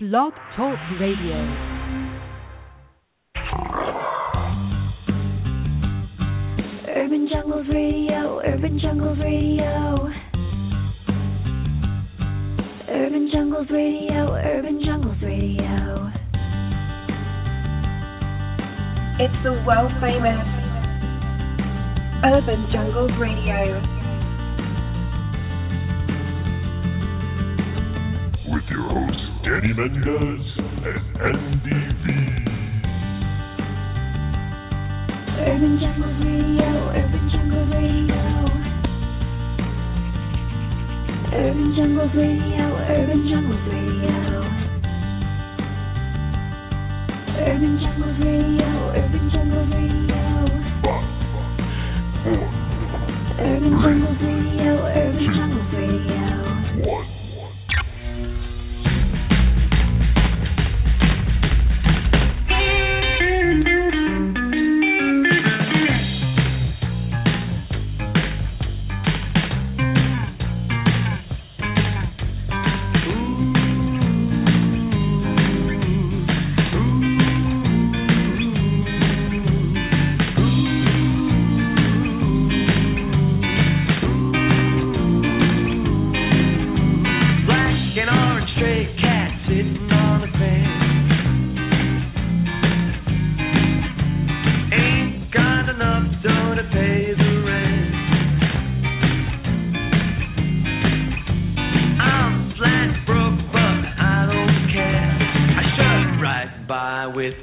Blog Talk Radio. Urban Jungle Radio, Urban Jungle Radio. Urban Jungles Radio, Urban Jungles Radio. It's the world famous Urban Jungles Radio. with your hosts Danny Mendez and Andy V. Urban Jungles Radio, Urban Jungles Radio. Urban Jungles Radio, Urban Jungles Radio. Urban Jungles Radio, Urban Jungles Radio. Urban Jungles Radio, Urban Jungles Radio. one.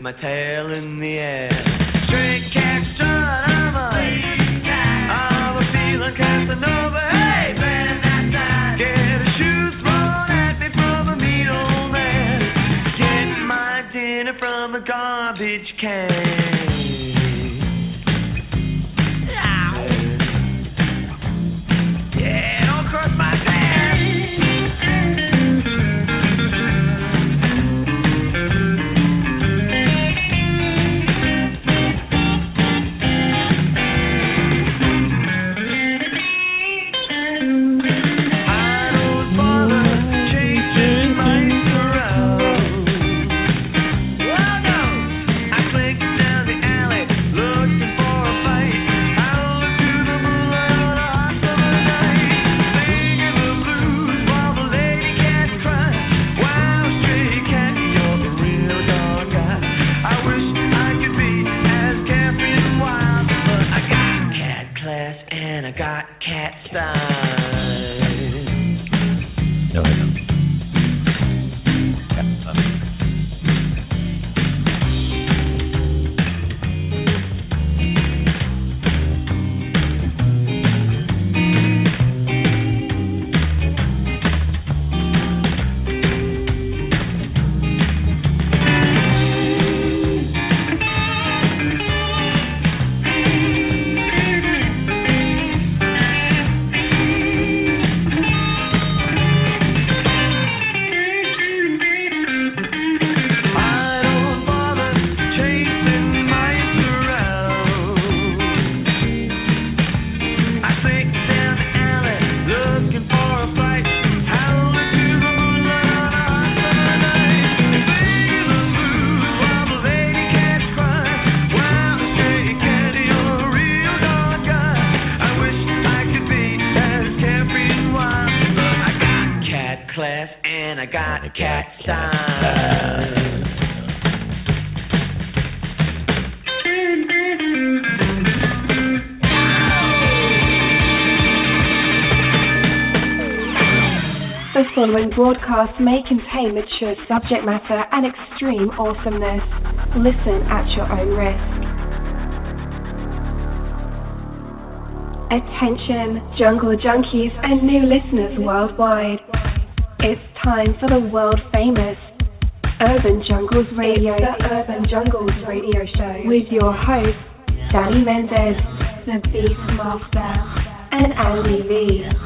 By broadcast may contain mature subject matter and extreme awesomeness. Listen at your own risk. Attention, jungle junkies and new listeners worldwide. It's time for the world famous Urban Jungles Radio. The Urban Jungles Radio Show. with your host, Danny Mendez, the Beastmaster, and Andy V.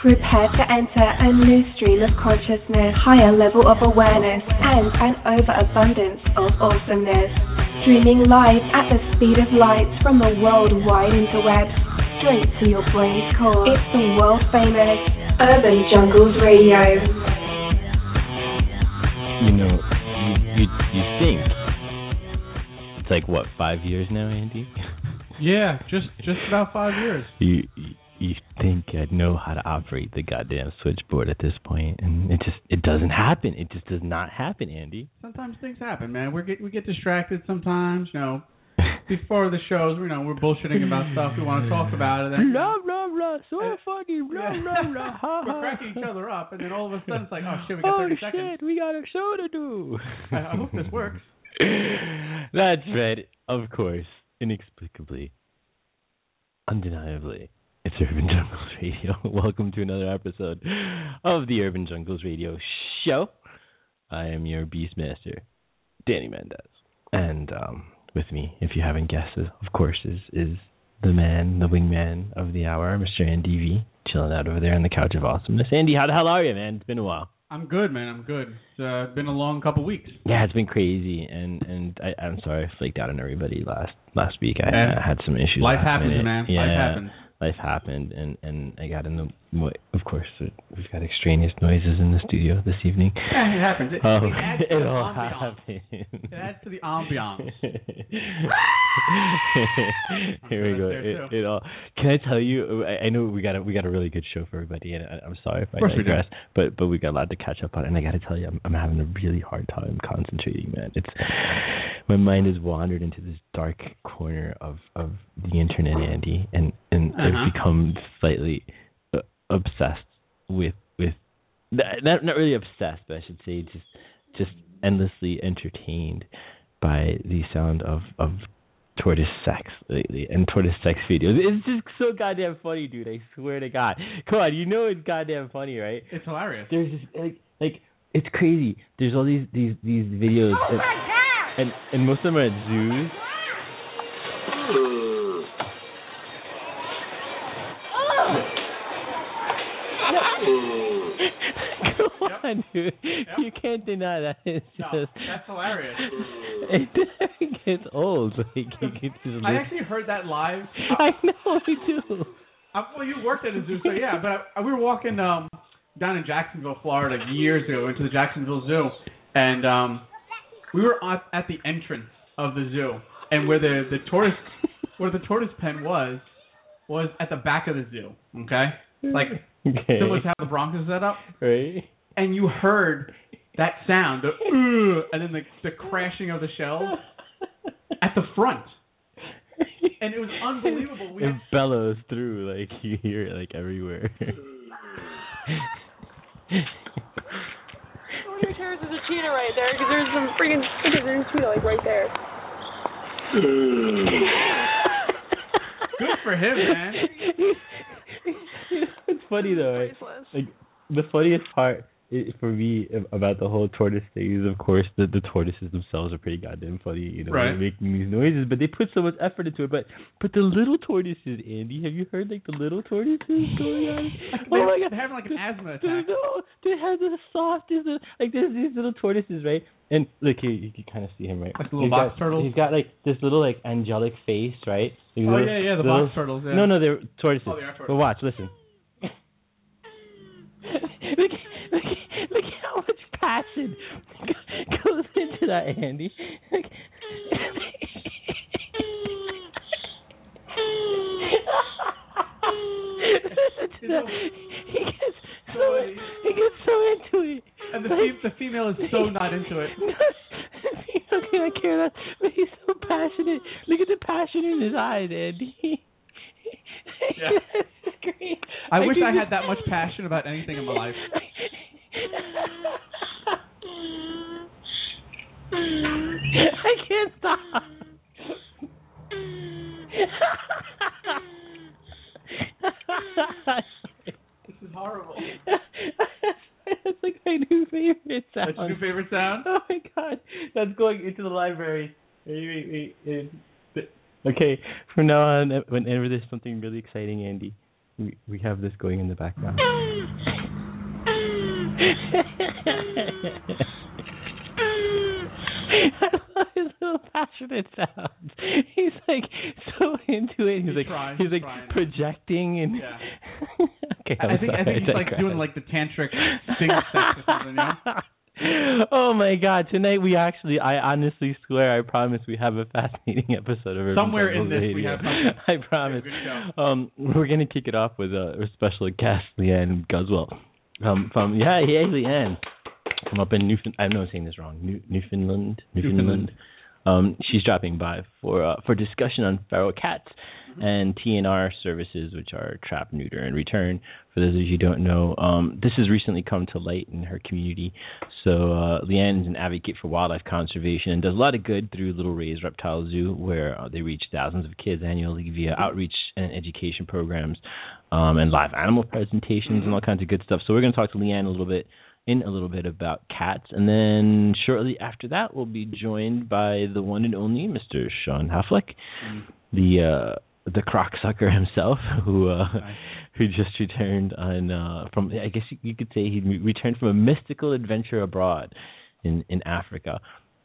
Prepare to enter a new stream of consciousness, higher level of awareness, and an overabundance of awesomeness. Streaming live at the speed of light from the worldwide interwebs, straight to your brain's core. It's the world famous Urban Jungles Radio. You know, you you, you think it's like what five years now, Andy? Yeah, just just about five years. you you- you think I'd know how to operate the goddamn switchboard at this point, and it just it doesn't happen. It just does not happen, Andy. Sometimes things happen, man. We get we get distracted sometimes. You know, before the shows, you know, we're bullshitting about stuff we want to talk about, and then blah blah blah, so Uh, funny, blah yeah. blah blah, ha we're cracking each other up, and then all of a sudden it's like, oh shit, we got Oh 30 shit, seconds. we got a show to do. I, I hope this works. That's right, of course, inexplicably, undeniably. It's Urban Jungles Radio. Welcome to another episode of the Urban Jungles Radio Show. I am your Beastmaster, Danny Mendez. And um, with me, if you haven't guessed, is- of course, is is the man, the wingman of the hour, Mr. Andy V, chilling out over there on the couch of awesomeness. Andy, how the hell are you, man? It's been a while. I'm good, man. I'm good. It's uh, been a long couple weeks. Yeah, it's been crazy, and and I, I'm sorry I flaked out on everybody last last week. I, I had some issues. Life happens, minute. man. Yeah, Life happens. Life happened, and and I got in the. Of course, we've got extraneous noises in the studio this evening. Yeah, it happens. It, Um, it adds to the all ambiance. happened. It adds to the ambiance. Here we go. It, it all. Can I tell you? I, I know we got a we got a really good show for everybody, and I, I'm sorry if I digress, but but we got a lot to catch up on, and I got to tell you, I'm I'm having a really hard time concentrating, man. It's my mind has wandered into this dark corner of of the internet, Andy, and and Uh-huh. I've become slightly obsessed with with not not really obsessed, but I should say just just endlessly entertained by the sound of of tortoise sex lately and tortoise sex videos. It's just so goddamn funny, dude. I swear to God. Come on, you know it's goddamn funny, right? It's hilarious. There's this like like it's crazy. There's all these these these videos Oh and, and and most of them are at zoos. Come on, dude. You can't deny that. It's No, just that's hilarious. it gets old. Like can just I actually heard that live. I know we do. Uh, well, you worked at a zoo, so yeah. But I, we were walking um down in Jacksonville, Florida, years ago, into the Jacksonville Zoo, and um we were at, at the entrance of the zoo, and where the the tortoise where the tortoise pen was was at the back of the zoo. Okay, like Okay. similar to how the Bronx is set up, right? And you heard that sound, the "Ugh," and then the the crashing of the shells at the front, and it was unbelievable. We it had bellows through, like you hear it like everywhere. Oh, your terrace is a cheetah right there because there's some freaking freaking there's a cheetah like right there. good for him, man. it's funny though, right? Like the funniest part i for me about the whole tortoise thing is, of course, that the tortoises themselves are pretty goddamn funny. You know, Right. they're making these noises, but they put so much effort into it. But but the little tortoises, Andy, have you heard like the little tortoises going on? They, oh my god, they're having like an asthma They attack. know. They have the softest, like there's these little tortoises, right? And look, you, you can kind of see him, right? Like the little He's box got, turtles? He's got like this little like angelic face, right? These Oh little- yeah, yeah, the little- box turtles. Yeah. No, no, they're tortoises. Oh, they are tortoises. But watch, listen. look, look, look at how much passion goes into that, Andy. Like, Listen to that. He gets so he gets so into it. And the fe- the female is so not into it. okay, I care less, but he's so passionate. Look at the passion in his eyes, Andy. Yeah. Great. I wish I had that much passion about anything in my life. I can't stop. This is horrible. That's like my new favorite sound. That's your new favorite sound? Oh my god, that's going into the library. Wait, wait, wait, wait. Okay, from now on, whenever there's something really exciting, Andy, we we have this going in the background. I love his little passionate sounds. He's like so into it. He's, He's like trying, he's like trying. projecting and. Yeah. okay, I I'm think I think he's like doing like the tantric sing sex or something, you know? oh my god! Tonight we actually, I honestly swear, I promise we have a fascinating episode of Urban Somewhere in this we have. I promise. Good. Um, we're gonna kick it off with a, a special guest, Leanne Guzwell, um, from yeah, hey Leanne, from up in Newfoundland. I know I'm saying this wrong. New, Newfoundland, Newfoundland. Newfoundland. Um, she's dropping by for uh, for discussion on feral cats and TNR services, which are trap, neuter, and return. For those of you who don't know, um, this has recently come to light in her community. So uh, Leanne is an advocate for wildlife conservation and does a lot of good through Little Ray's Reptile Zoo, where uh, they reach thousands of kids annually via outreach and education programs um, and live animal presentations and all kinds of good stuff. So we're going to talk to Leanne a little bit in a little bit about cats, and then shortly after that, we'll be joined by the one and only Mr. Shawn Heflick, the uh, the croc sucker himself, who uh, Nice. who just returned on uh, from I guess you, could say he returned from a mystical adventure abroad in in Africa,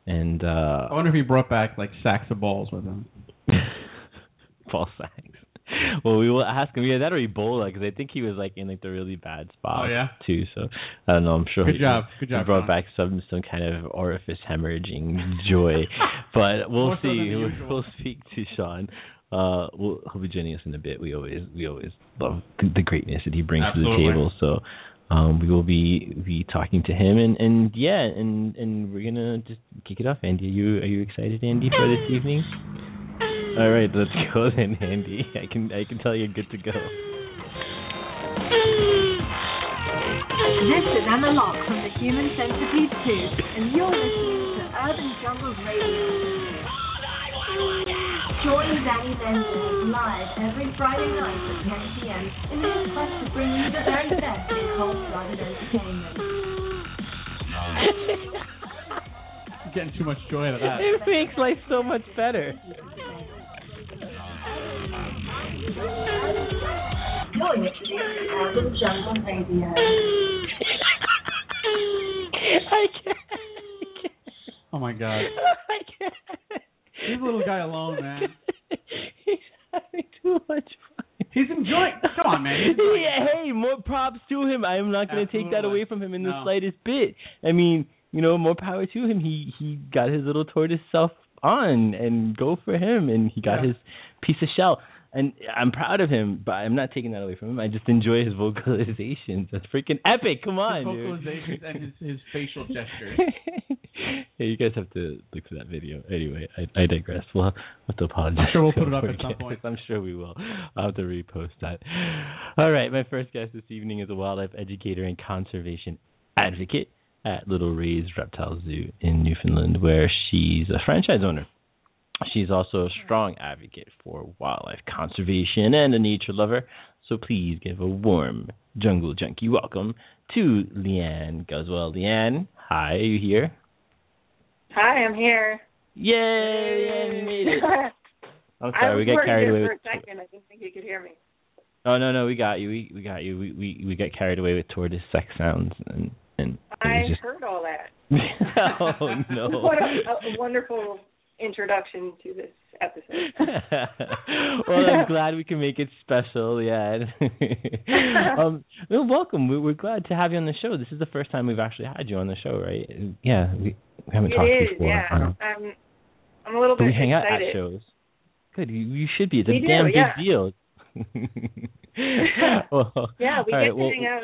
and uh, I wonder if he brought back like sacks of balls with him. false sacks. Well, we will ask him. Yeah, that or Ebola, because I think he was like in like the really bad spot. Oh, yeah? too. So I don't know. I'm sure. Good he, job. Good He brought back some some kind of orifice hemorrhaging joy, but we'll so see. the We'll, speak to Shawn. Uh, we'll, he'll be joining us in a bit. We always we always love the greatness that he brings to the table. So. Um, we will be be talking to him and, and yeah and, and we're gonna just kick it off. Andy, are you are you excited, Andy, for this evening? All right, let's go then, Andy. I can I can tell you're good to go. This is Anna Locke from the Human Centipede 2, and you're listening to Urban Jungle Radio. Join Danny Mendez live every Friday night at 10 p.m. in his quest to bring you the very best in cold-blooded entertainment. Getting too much joy out of that. It makes life so much better. You're listening to Urban Jungle Radio. I can't. Oh my god. I can't. Leave the little guy alone, man. He's having too much fun. He's enjoying. Come on, man. Yeah, hey, more props to him. I am not going to take that away from him in the No. slightest bit. I mean, you know, more power to him. He he got his little tortoise self on, and go for him. And he got Yeah. his piece of shell. And I'm proud of him, but I'm not taking that away from him. I just enjoy his vocalizations. That's freaking epic. Come on, his dude. vocalizations and his, his facial gestures. yeah, you guys have to look for that video. Anyway, I, I digress. We'll have to apologize. I'm sure we'll put it up at some point. I'm sure we will. I'll have to repost that. All right, my first guest this evening is a wildlife educator and conservation advocate at Little Ray's Reptile Zoo in Newfoundland, where she's a franchise owner. She's also a strong advocate for wildlife conservation and a nature lover. So please give a warm jungle junkie welcome to Leanne Guzwell. Leanne, hi, are you here? Hi, I'm here. Yay, Leanne, you made it. I'm sorry, we got carried away for with. a second. I didn't think you could hear me. Oh no, no, we got you. We we got you. We we we got carried away with tortoise sex sounds and and it I just. heard all that. oh no. what a, a wonderful introduction to this episode. well, I'm glad we can make it special. Yeah. um, well, welcome. We- We're glad to have you on the show. This is the first time we've actually had you on the show, right? Yeah, we, we haven't It talked is, before. yeah. Um, I'm, I'm a little bit we hang out at shows. Good. You, you should be. It's a We do, damn yeah. big deal. well, Yeah, we get right, to well, hang out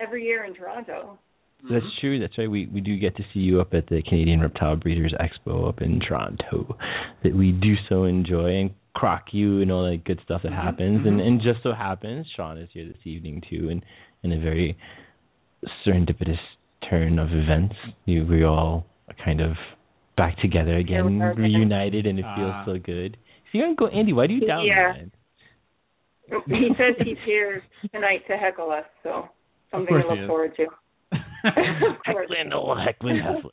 every year in Toronto. That's Mm-hmm. true. That's right. We we do get to see you up at the Canadian Reptile Breeders Expo up in Toronto. That we do so enjoy and crock you and all that good stuff that Mhm, happens. And mhm. and just so happens Shawn is here this evening too, and in a very serendipitous turn of events, you we all are kind of back together again, are reunited, and it feels Ah. so good. So you're gonna go, Andy. Why do you doubt Yeah. me? He says he's here tonight to heckle us, so something to look forward to. Heckling, oh, heckling, heckling.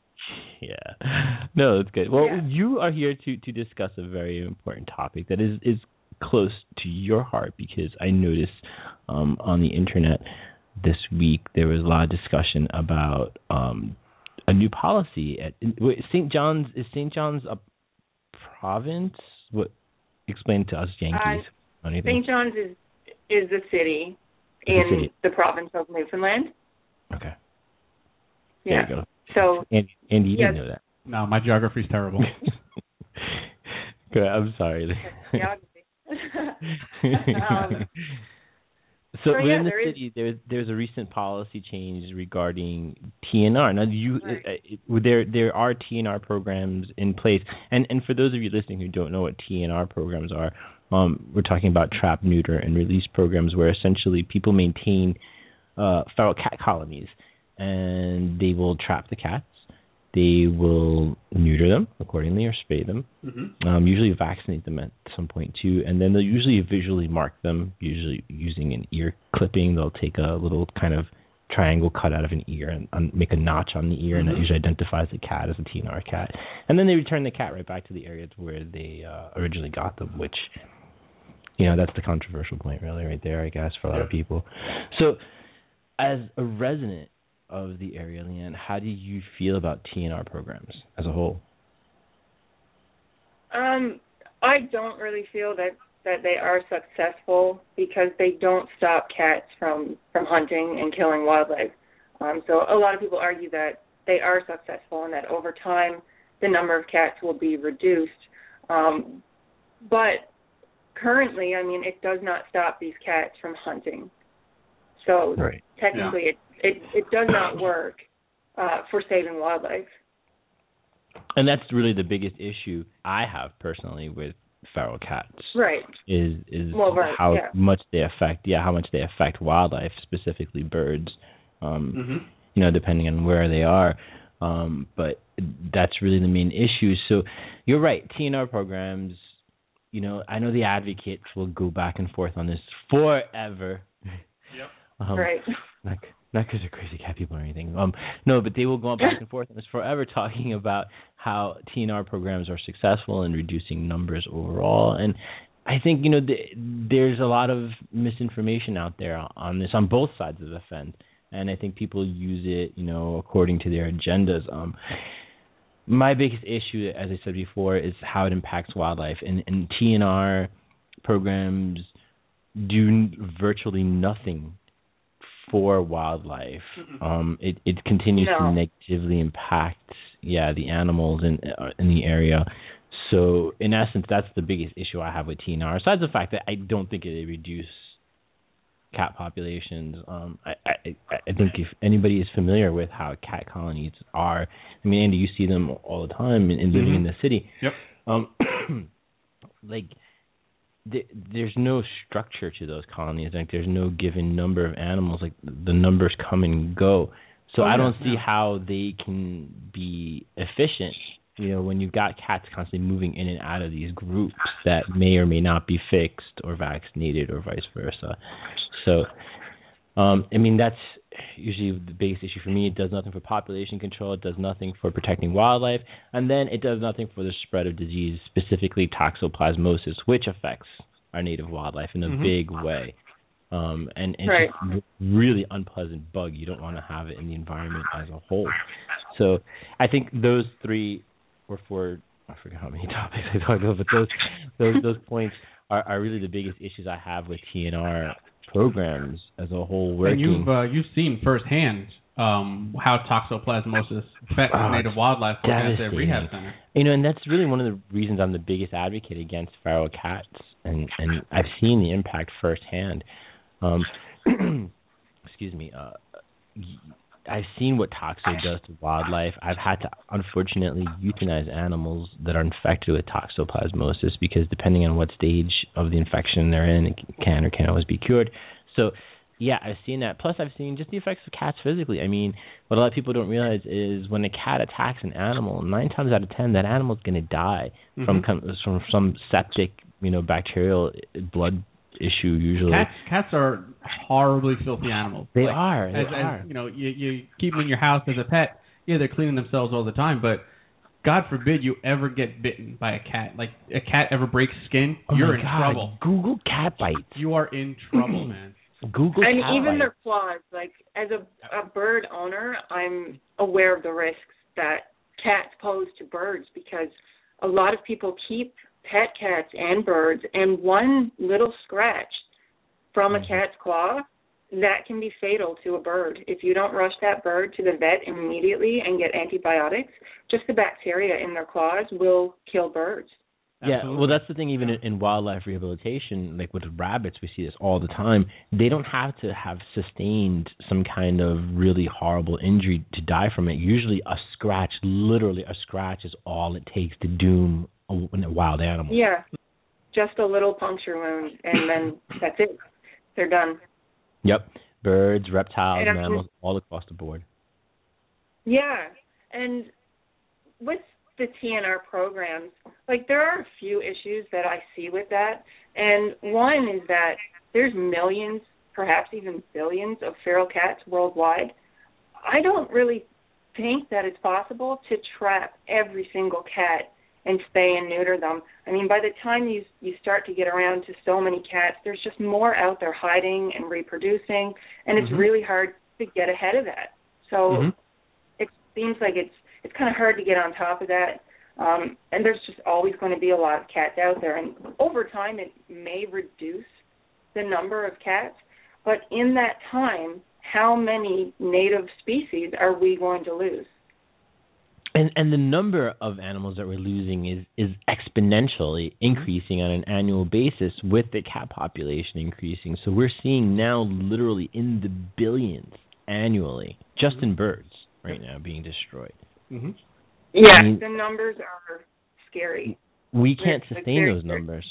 Yeah. No, it's good. Well, Yeah. you are here to to discuss a very important topic that is is close to your heart because I noticed um, on the internet this week there was a lot of discussion about um, a new policy at wait, St. John's. Is St. John's a province? What? Explain to us Yankees. anything. St. John's is is the city The in city. the province of Newfoundland. Okay. Yeah. There you go. So Andy, Andy you Yes. didn't know that. No, my geography's terrible. Good. I'm sorry. geography. um, so so, yeah, within the there is- city, there's there's a recent policy change regarding TNR. Now, you Right. uh, there there are TNR programs in place, and and for those of you listening who don't know what TNR programs are, um, we're talking about trap, neuter, and release programs where essentially people maintain uh, feral cat colonies, and they will trap the cats. They will neuter them accordingly or spay them hmm um, usually vaccinate them at some point too, and then they'll usually visually mark them, usually using an ear clipping. They'll take a little kind of triangle cut out of an ear and um, make a notch on the ear, and that Mhm. usually identifies the cat as a TNR cat. And then they return the cat right back to the area where they uh, originally got them, which, you know, that's the controversial point, really, right there, I guess, for a lot of people. So, as a resident of the area, Leanne, how do you feel about TNR programs as a whole? Um, I don't really feel that that they are successful because they don't stop cats from from hunting and killing wildlife. Um, so a lot of people argue that they are successful and that over time the number of cats will be reduced. Um, but currently, I mean, it does not stop these cats from hunting. So Right. technically, it, it it does not work uh, for saving wildlife. and that's really the biggest issue I have personally with feral cats Right. is is Well, right, how yeah. much they affect yeah how much they affect wildlife specifically birds um hmm you know depending on where they are um but that's really the main issue so you're right TNR programs you know I know the advocates will go back and forth on this forever Yep. um, right. not not because they're crazy cat people or anything. Um, no, but they will go back and forth and it's forever, talking about how TNR programs are successful in reducing numbers overall. And I think you know th- there's a lot of misinformation out there on this on both sides of the fence, and I think people use it, you know, according to their agendas. Um, my biggest issue, as I said before, is how it impacts wildlife, and, and TNR programs do virtually nothing for wildlife. Um, it it continues No. to negatively impact yeah the animals in uh, in the area. So in essence, that's the biggest issue I have with TNR. Besides the fact that I don't think it reduce cat populations. Um, I, I I think if anybody is familiar with how cat colonies are, I mean, Andy, you see them all the time in, in living Mhm. in the city. Yep. Um, like th- there's no structure to those colonies. Like there's no given number of animals. Like the numbers come and go. So Oh, I don't see yeah. how they can be efficient. You know, when you've got cats constantly moving in and out of these groups that may or may not be fixed or vaccinated or vice versa. So, um, I mean, that's usually the biggest issue for me. It does nothing for population control. It does nothing for protecting wildlife, and then it does nothing for the spread of disease, specifically toxoplasmosis, which affects our native wildlife in a Mhm. big way. Um, and and Right. it's a really unpleasant bug. You don't want to have it in the environment as a whole. So I think those three or four I forget how many topics I talked about, but those those those points are, are really the biggest issues I have with TNR programs as a whole working. And you've uh, you've seen firsthand um, how toxoplasmosis affects Oh, native wildlife at the rehab center. You know, and that's really one of the reasons I'm the biggest advocate against feral cats, and and I've seen the impact firsthand. Um, excuse me. Uh, I've seen what toxo does to wildlife. I've had to unfortunately euthanize animals that are infected with toxoplasmosis because depending on what stage of the infection they're in, it can or can't always be cured. So yeah, I've seen that. Plus, I've seen just the effects of cats physically. I mean, what a lot of people don't realize is when a cat attacks an animal, nine times out of ten, that animal's going to die from Mhm. com- from some septic, you know, bacterial blood issue. Usually, Cats cats are horribly filthy animals. they Like, are. They as, are. as you know, you you keep them in your house as a pet. Yeah, they're cleaning themselves all the time, but God forbid you ever get bitten by a cat. Like a cat ever breaks skin, Oh you're in God. trouble. Google cat bites. You are in trouble, man. Google and cat even bites. their claws like as a a bird owner i'm aware of the risks that cats pose to birds because a lot of people keep pet cats and birds and one little scratch from a Mhm. cat's claw that can be fatal to a bird. If you don't rush that bird to the vet immediately and get antibiotics, just the bacteria in their claws will kill birds. Yeah, well, that's the thing. Even in, in wildlife rehabilitation, like with rabbits, we see this all the time. They don't have to have sustained some kind of really horrible injury to die from it. Usually, a scratch, literally a scratch, is all it takes to doom a, wild animal. Yeah, just a little puncture wound, and then that's it. They're done. Yep, birds, reptiles, And mammals, all across the board. Yeah, and with the TNR programs, like there are a few issues that I see with that, and one is that there's millions, perhaps even billions, of feral cats worldwide. I don't really think that it's possible to trap every single cat and spay and neuter them. I mean, by the time you you start to get around to so many cats, there's just more out there hiding and reproducing, and it's Mhm. really hard to get ahead of that. So Mhm. it seems like it's it's kind of hard to get on top of that. Um, and there's just always going to be a lot of cats out there, and over time it may reduce the number of cats. But in that time, how many native species are we going to lose? And and the number of animals that we're losing is is exponentially increasing on an annual basis with the cat population increasing. So we're seeing now literally in the billions annually just in birds right now being destroyed. Mm-hmm. Yeah, I mean- the numbers are scary. We can't Like, like sustain very those numbers.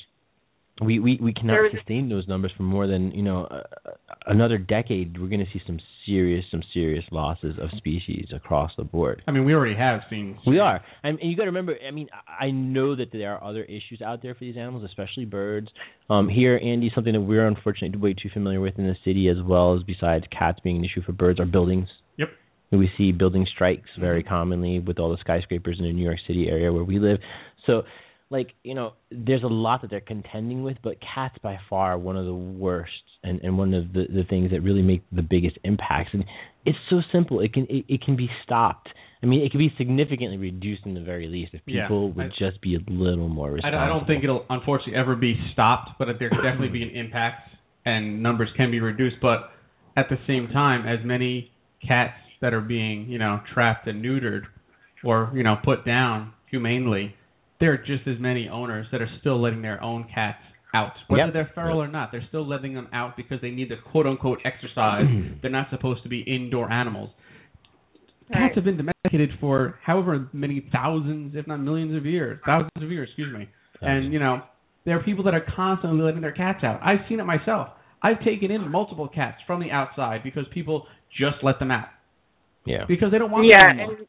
We we we cannot There sustain those numbers for more than you know uh, another decade. We're going to see some serious some serious losses of species across the board. I mean, we already have seen. We are, and, and you got to remember. I mean, I I know that there are other issues out there for these animals, especially birds. Um, here, Andy, something that we're unfortunately way too familiar with in the city, as well as besides cats being an issue for birds, are buildings. Yep. We see building strikes very commonly with all the skyscrapers in the New York City area where we live. So, like you know, there's a lot that they're contending with, but cats by far one of the worst and and one of the the things that really make the biggest impacts. And it's so simple. It can it, it can be stopped. I mean, it can be significantly reduced in the very least if Yeah, people would I- just be a little more I responsible. don't, I don't think it'll unfortunately ever be stopped, but there could definitely be an impact and numbers can be reduced. But at the same time, as many cats that are being you know trapped and neutered or you know put down humanely, there are just as many owners that are still letting their own cats out, whether Yep. they're feral or not. They're still letting them out because they need the quote unquote exercise. they're not supposed to be indoor animals. Cats have been domesticated for however many thousands, if not millions of years, thousands of years, excuse me. And you know, there are people that are constantly letting their cats out. I've seen it myself. I've taken in multiple cats from the outside because people just let them out Yeah. because they don't want yeah, them anymore. and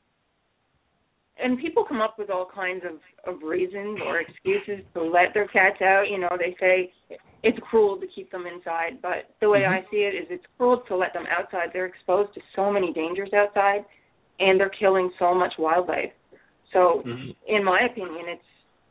and people come up with all kinds of of reasons or excuses to let their cats out. You know, they say it's cruel to keep them inside, but the way mm-hmm. I see it is it's cruel to let them outside. They're exposed to so many dangers outside, and they're killing so much wildlife. So, mm-hmm. in my opinion, it's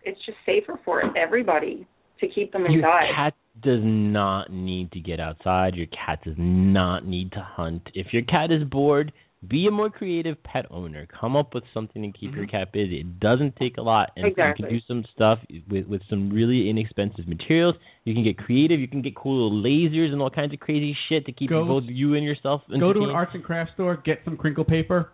it's just safer for everybody to keep them inside. Your cat does not need to get outside. Your cat does not need to hunt. If your cat is bored, be a more creative pet owner. Come up with something to keep your mm-hmm. cat busy. It doesn't take a lot, and you can do some stuff with with some really inexpensive materials. You can get creative. You can get cool little lasers and all kinds of crazy shit to keep Go- both you and yourself Go to an arts and craft store, get some crinkle paper.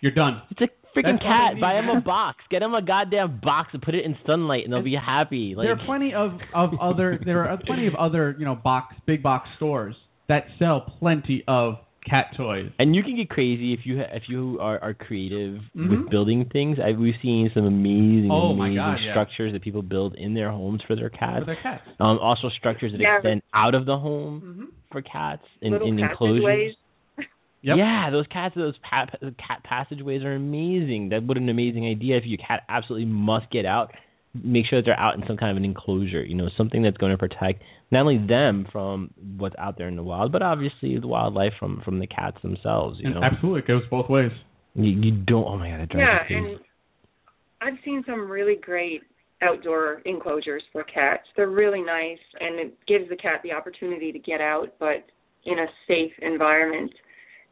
You're done. It's a freaking That's cat. Buy him a box. Get him a goddamn box and put it in sunlight, and they'll be happy. Like there are plenty of of other there are plenty of other you know box big box stores that sell plenty of cat toys. And you can get crazy if you ha- if you are, are creative Mhm. with building things. I, we've seen some amazing, Oh my amazing God, yeah. structures that people build in their homes for their cats. For their cats. Um, also structures that Yeah. extend out of the home Mm-hmm. for cats in, Little in enclosures. Yep. Yeah, those cats, those pa- cat passageways are amazing. That what an amazing idea. If your cat absolutely must get out, make sure that they're out in some kind of an enclosure. You know, something that's going to protect not only them from what's out there in the wild, but obviously the wildlife from from the cats themselves. You And know, absolutely, it goes both ways. you, you don't. Oh my god, that drives Yeah, me and I've seen some really great outdoor enclosures for cats. They're really nice, and it gives the cat the opportunity to get out, but in a safe environment.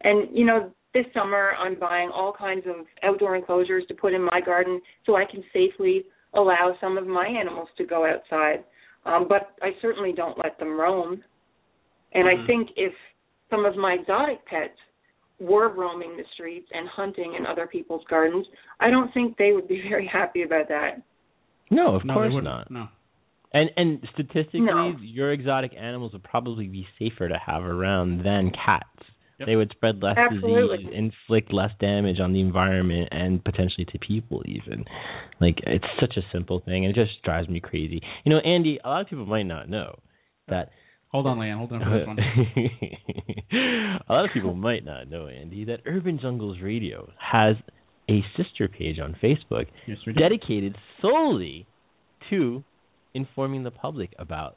And you know, this summer I'm buying all kinds of outdoor enclosures to put in my garden so I can safely allow some of my animals to go outside. Um, but I certainly don't let them roam. And Mhm. I think if some of my exotic pets were roaming the streets and hunting in other people's gardens, I don't think they would be very happy about that. No, of No, course wouldn't. not. No. And and statistically, No. your exotic animals would probably be safer to have around than cats. Yep. They would spread less Absolutely. disease, inflict less damage on the environment, and potentially to people even. Like it's such a simple thing, and it just drives me crazy. You know, Andy, a lot of people might not know that. Hold on, Leanne. Hold on for this one. a lot of people might not know, Andy, that Urban Jungles Radio has a sister page on Facebook Yes, dedicated solely to informing the public about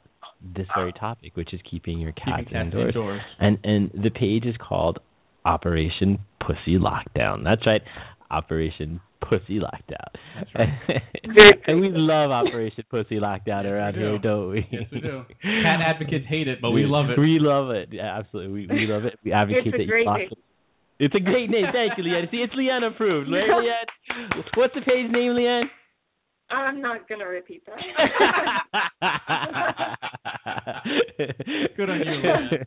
this very topic, which is keeping your Keeping cats, cats indoors. indoors. And and the page is called Operation Pussy Lockdown. That's right, Operation Pussy Lockdown. That's right. and we love Operation Pussy Lockdown around we here, do. don't we? Yes, we do. Cat advocates hate it, but we love it. We love it. Yeah, absolutely. We we love it. We advocate It's a that great you lock name. It's a great name. Thank you, Leanne. See, it's Leanne approved. Right, Leanne? What's the page name, Leanne? I'm not going to repeat that. Good on you, Leanne.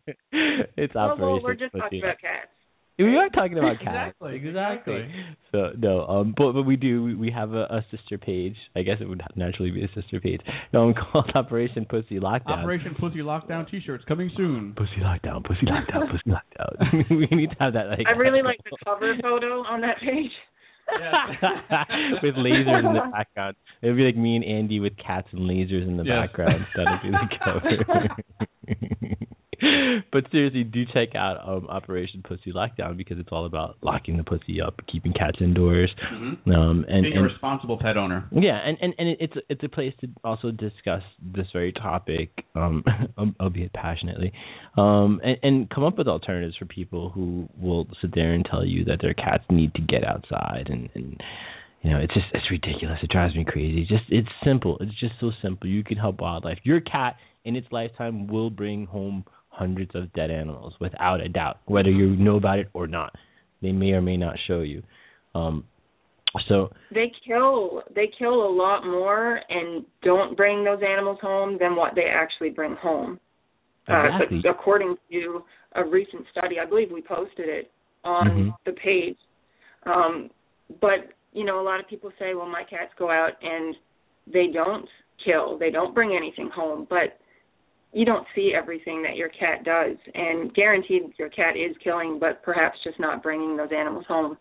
It's well, Operation well, we're just Pussy talking about cats. we are talking about cats. Exactly, Exactly. exactly. So no, um, but but we do we, we have a, a sister page. I guess it would naturally be a sister page. Um, called Operation Pussy Lockdown. Operation Pussy Lockdown T-shirts coming soon. Pussy Lockdown. Pussy Lockdown. Pussy Lockdown. we need to have that like. I really like the cover photo on that page. with lasers in the background. It would be like me and Andy with cats and lasers in the Yes. background. That'd be the cover. but seriously, do check out um, Operation Pussy Lockdown because it's all about locking the pussy up, keeping cats indoors, Mm-hmm. um, and, Being a responsible pet owner. yeah, and and and it's it's a place to also discuss this very topic, um, albeit passionately, um, and, and come up with alternatives for people who will sit there and tell you that their cats need to get outside, and and you know it's just it's ridiculous. It drives me crazy. It's just it's simple. It's just so simple. You can help wildlife. Your cat in its lifetime will bring home hundreds of dead animals without a doubt, whether you know about it or not. They may or may not show you. Um, so They kill they kill a lot more and don't bring those animals home than what they actually bring home. Exactly. Uh, according to a recent study, I believe we posted it on Mhm. the page. Um, but you know, a lot of people say, "Well, my cats go out and they don't kill, they don't bring anything home," but you don't see everything that your cat does, and guaranteed your cat is killing, but perhaps just not bringing those animals home.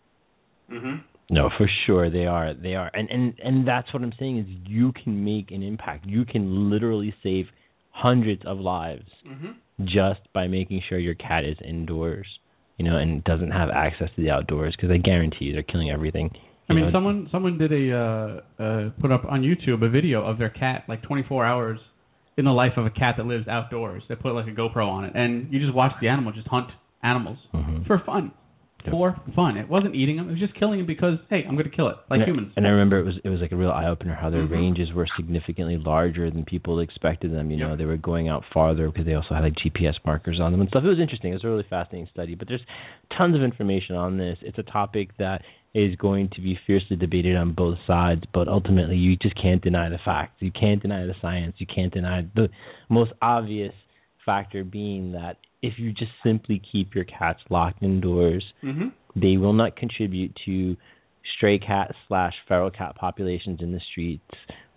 Mm-hmm. No, for sure they are. They are. And and and that's what I'm saying is you can make an impact. You can literally save hundreds of lives Mm-hmm. just by making sure your cat is indoors, you know, and doesn't have access to the outdoors because I guarantee you they're killing everything. I mean, know. someone someone did a uh, uh, put up on YouTube a video of their cat, like 24 hours in the life of a cat that lives outdoors. They put like a GoPro on it, and you just watch the animal just hunt animals Mhm. for fun. Yep. For fun. It wasn't eating them. It was just killing them because hey, I'm going to kill it like and humans. And I remember it was it was like a real eye opener how their Mhm. ranges were significantly larger than people expected them. You know, they were going out farther because they also had like GPS markers on them and stuff. It was interesting. It was a really fascinating study. But there's tons of information on this. It's a topic that is going to be fiercely debated on both sides, but ultimately you just can't deny the facts. You can't deny the science. You can't deny the most obvious factor being that if you just simply keep your cats locked indoors, Mm-hmm. they will not contribute to stray cat slash feral cat populations in the streets,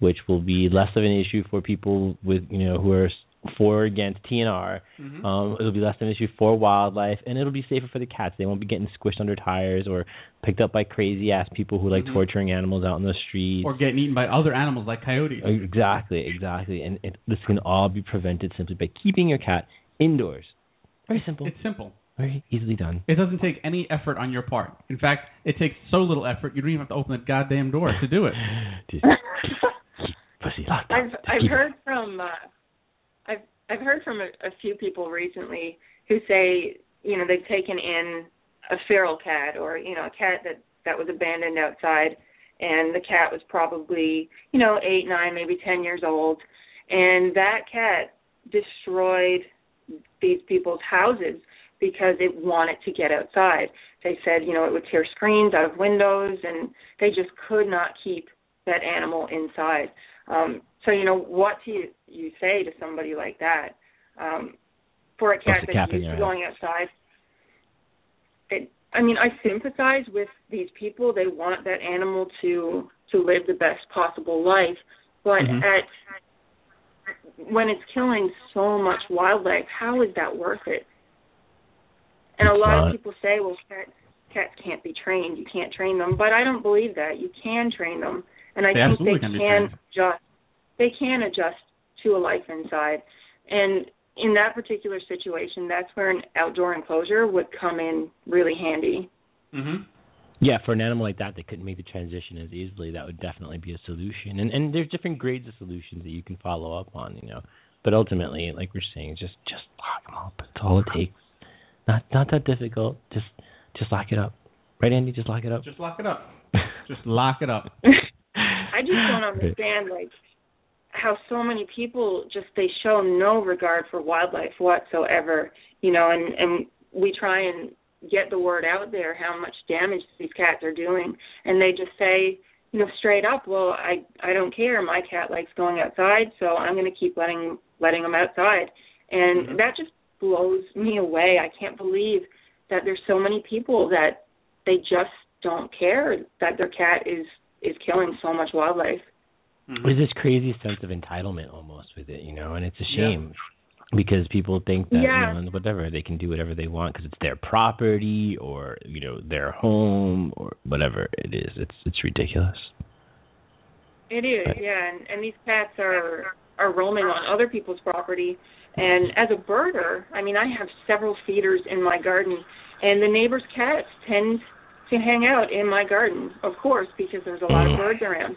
which will be less of an issue for people with you know who are for or against TNR. Mhm. Um, it'll be less of an issue for wildlife, and it'll be safer for the cats. They won't be getting squished under tires or picked up by crazy ass people who like Mhm. torturing animals out in the streets. Or getting eaten by other animals like coyotes. Exactly, exactly, and it, this can all be prevented simply by keeping your cat indoors. Very simple, It's simple. very easily done. It doesn't take any effort on your part. In fact, it takes so little effort you don't even have to open the goddamn door to do it. Pussy locked I've. I've heard from uh, I've heard from a, a few people recently who say you know they've taken in a feral cat or you know a cat that that was abandoned outside and the cat was probably you know eight nine maybe ten years old and that cat destroyed these people's houses because it wanted to get outside. They said, you know, it would tear screens out of windows and they just could not keep that animal inside. Um, so, you know, what do you, you say to somebody like that? Um, for a cat that's used to going outside. It, I mean, I sympathize with these people. They want that animal to to live the best possible life, but Mhm. at when it's killing so much wildlife, how is that worth it? And a lot not. of people say, well, cats cats can't be trained. You can't train them, but I don't believe that. You can train them, and I They think they can be can trained. adjust. They can adjust to a life inside, and in that particular situation, that's where an outdoor enclosure would come in really handy. Mhm. Yeah, for an animal like that that couldn't make the transition as easily, that would definitely be a solution. And and there's different grades of solutions that you can follow up on, you know. But ultimately, like we're saying, just just lock them up. That's all it takes. Not not that difficult. Just just lock it up. Right, Andy? Just lock it up. Just lock it up. Just lock it up. I just don't understand like how so many people just they show no regard for wildlife whatsoever, you know, and and we try and get the word out there how much damage these cats are doing and they just say, you know, straight up, well, I I don't care. My cat likes going outside, so I'm going to keep letting letting them outside. And Mhm. that just blows me away. I can't believe that there's so many people that they just don't care that their cat is is killing so much wildlife. Mhm. There's this crazy sense of entitlement almost with it, you know, and it's a Yeah. shame because people think that Yeah. you know whatever they can do whatever they want because it's their property or you know their home or whatever it is. It's it's ridiculous. It is, Right. yeah, and, and these cats are are roaming on other people's property. And as a birder, I mean, I have several feeders in my garden, and the neighbors' cats tend to hang out in my garden, of course, because there's a lot of birds around.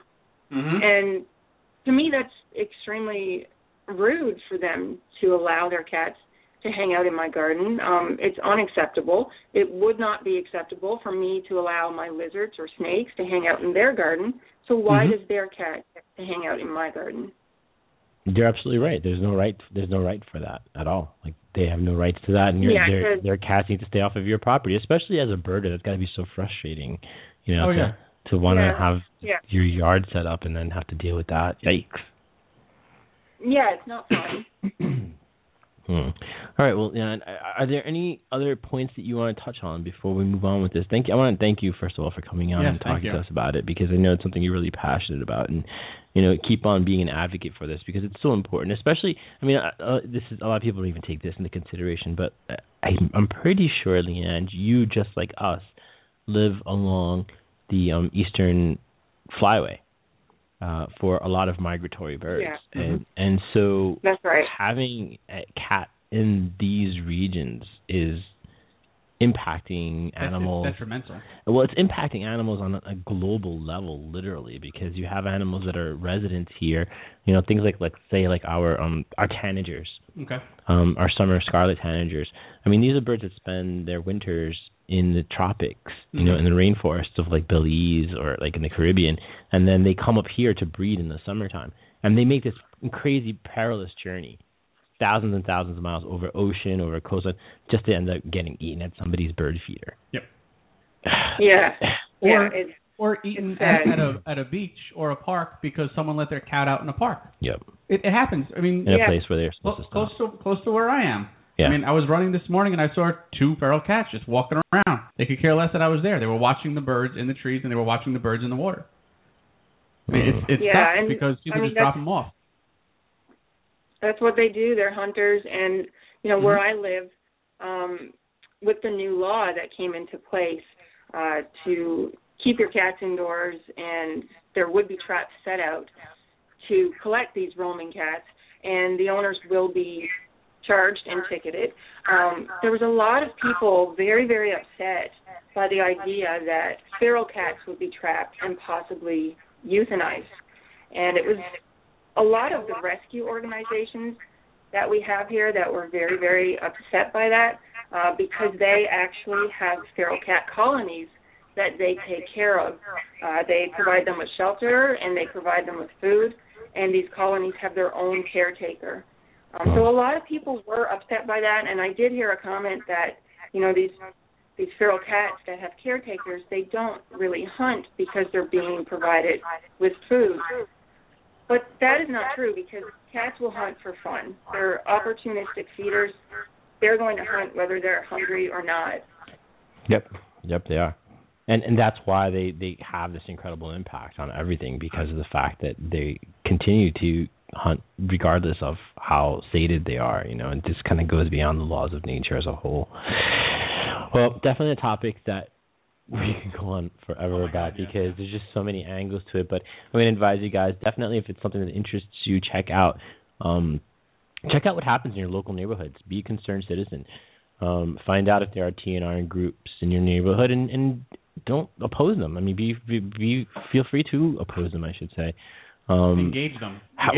Mhm. And to me, that's extremely rude for them to allow their cats to hang out in my garden. Um, it's unacceptable. It would not be acceptable for me to allow my lizards or snakes to hang out in their garden. So why Mhm. does their cat get to hang out in my garden? You're absolutely right. There's no right. There's no right for that at all. Like they have no rights to that, and your Yeah, their 'cause- their cats need to stay off of your property, especially as a birder. That's got to be so frustrating, you know, Oh, to yeah. To want to Yeah. have Yeah. your yard set up and then have to deal with that. Yikes. Yeah, it's not fun. Hmm. All right. Well, yeah. Are are there any other points that you want to touch on before we move on with this? Thank you. I want to thank you first of all for coming on Yes, and talking to us about it because I know it's something you're really passionate about, and you know, keep on being an advocate for this because it's so important. Especially, I mean, uh, uh, this is a lot of people don't even take this into consideration, but uh, I, I'm pretty sure, Leanne, you just like us live along the um, eastern flyway uh, for a lot of migratory birds, Yeah. and and so That's right. having a cat in these regions is impacting That's animals. detrimental. Well, it's impacting animals on a, a global level, literally, because you have animals that are residents here. You know, things like, like say, like our um our tanagers, Okay. um, our summer scarlet tanagers. I mean, these are birds that spend their winters in the tropics, you know, Mhm. in the rainforests of like Belize or like in the Caribbean, and then they come up here to breed in the summertime, and they make this crazy perilous journey, thousands and thousands of miles over ocean, over coastline, just to end up getting eaten at somebody's bird feeder. Yep. Yeah. Or yeah, it's or eaten It's at, at a at a beach or a park because someone let their cat out in a park. Yep. It, it happens. I mean, In a Yeah. place where they're close, supposed to close to close to where I am. Yeah. I mean, I was running this morning and I saw two feral cats just walking around. They could care less that I was there. They were watching the birds in the trees and they were watching the birds in the water. I mean, it's it's Yeah, tough and, because people I mean, just drop them off. that's what they do. They're hunters, and you know where I live, um, with the new law that came into place uh, to keep your cats indoors, and there would be traps set out to collect these roaming cats, and the owners will be charged and ticketed. Um, there was a lot of people very, very upset by the idea that feral cats would be trapped and possibly euthanized, and it was a lot of the rescue organizations that we have here that were very, very upset by that uh, because they actually have feral cat colonies that they take care of. Uh, they provide them with shelter and they provide them with food, and these colonies have their own caretaker. Um, so a lot of people were upset by that, and I did hear a comment that you know these these feral cats that have caretakers they don't really hunt because they're being provided with food. But that is not true because cats will hunt for fun. They're opportunistic feeders. they're going to hunt whether they're hungry or not. Yep. Yep, they are. And and that's why they they have this incredible impact on everything because of the fact that they continue to hunt regardless of how sated they are, you know, and this kind of goes beyond the laws of nature as a whole. Well, definitely a topic that we can go on forever about because there's just so many angles to it. But I'm going to advise you guys definitely if it's something that interests you, check out um, check out what happens in your local neighborhoods. Be a concerned citizen. Um, find out if there are TNR groups in your neighborhood, and, and don't oppose them. I mean, be, be, be feel free to oppose them. I should say. Um, Engage them. How-.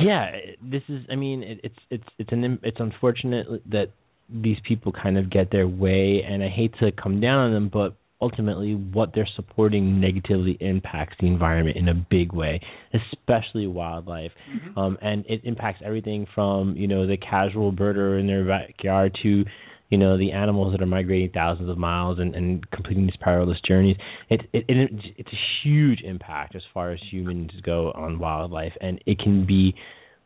Yeah, this is. I mean, it, it's it's it's an it's unfortunate that these people kind of get their way, and I hate to come down on them, but ultimately, what they're supporting negatively impacts the environment in a big way, especially wildlife, Mm-hmm. um, and it impacts everything from you know the casual birder in their backyard to you know the animals that are migrating thousands of miles and, and completing these perilous journeys. It, it, it it's a huge impact as far as humans go on wildlife, and it can be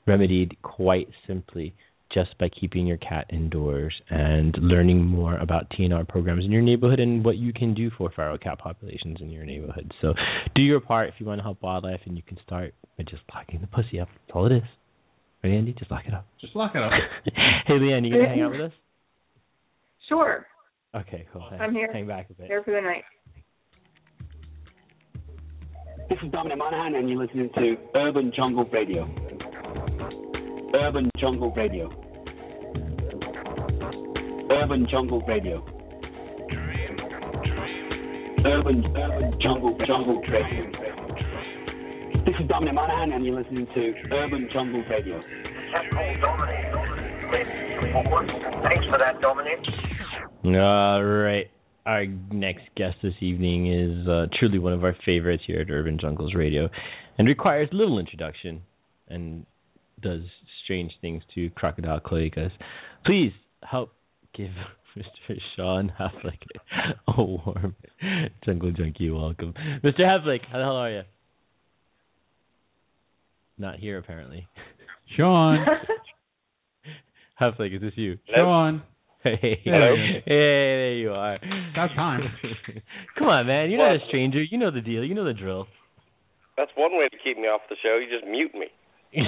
remedied quite simply just by keeping your cat indoors and learning more about TNR programs in your neighborhood and what you can do for feral cat populations in your neighborhood. So do your part if you want to help wildlife, and you can start by just locking the pussy up. That's all it is. Right, Andy? Just lock it up. Just lock it up. hey, Leanne, you gonna hang out with us? Sure, Okay, cool. Hang, I'm here. Hang back a bit. here for the night. This is Dominic Monahan, and you're listening to Urban Jungle Radio. Urban Jungle Radio. Urban Jungle Radio. Urban Urban Jungle Jungle Radio. This is Dominic Monahan, and you're listening to Urban Jungle Radio. Thanks for that, Dominic. All right. Our next guest this evening is uh, truly one of our favorites here at Urban Jungles Radio and requires little introduction and does strange things to crocodile cloacas. Please help give Mr. Shawn Heflick a warm Jungle Junkie welcome. Mr. Heflick, how the hell are you? Not here, apparently. Shawn. Heflick, is this you? Shawn. Hey, Hello. hey, there you are. About time. Come on, man. You're not a stranger. You know the deal. You know the drill. That's one way to keep me off the show. You just mute me.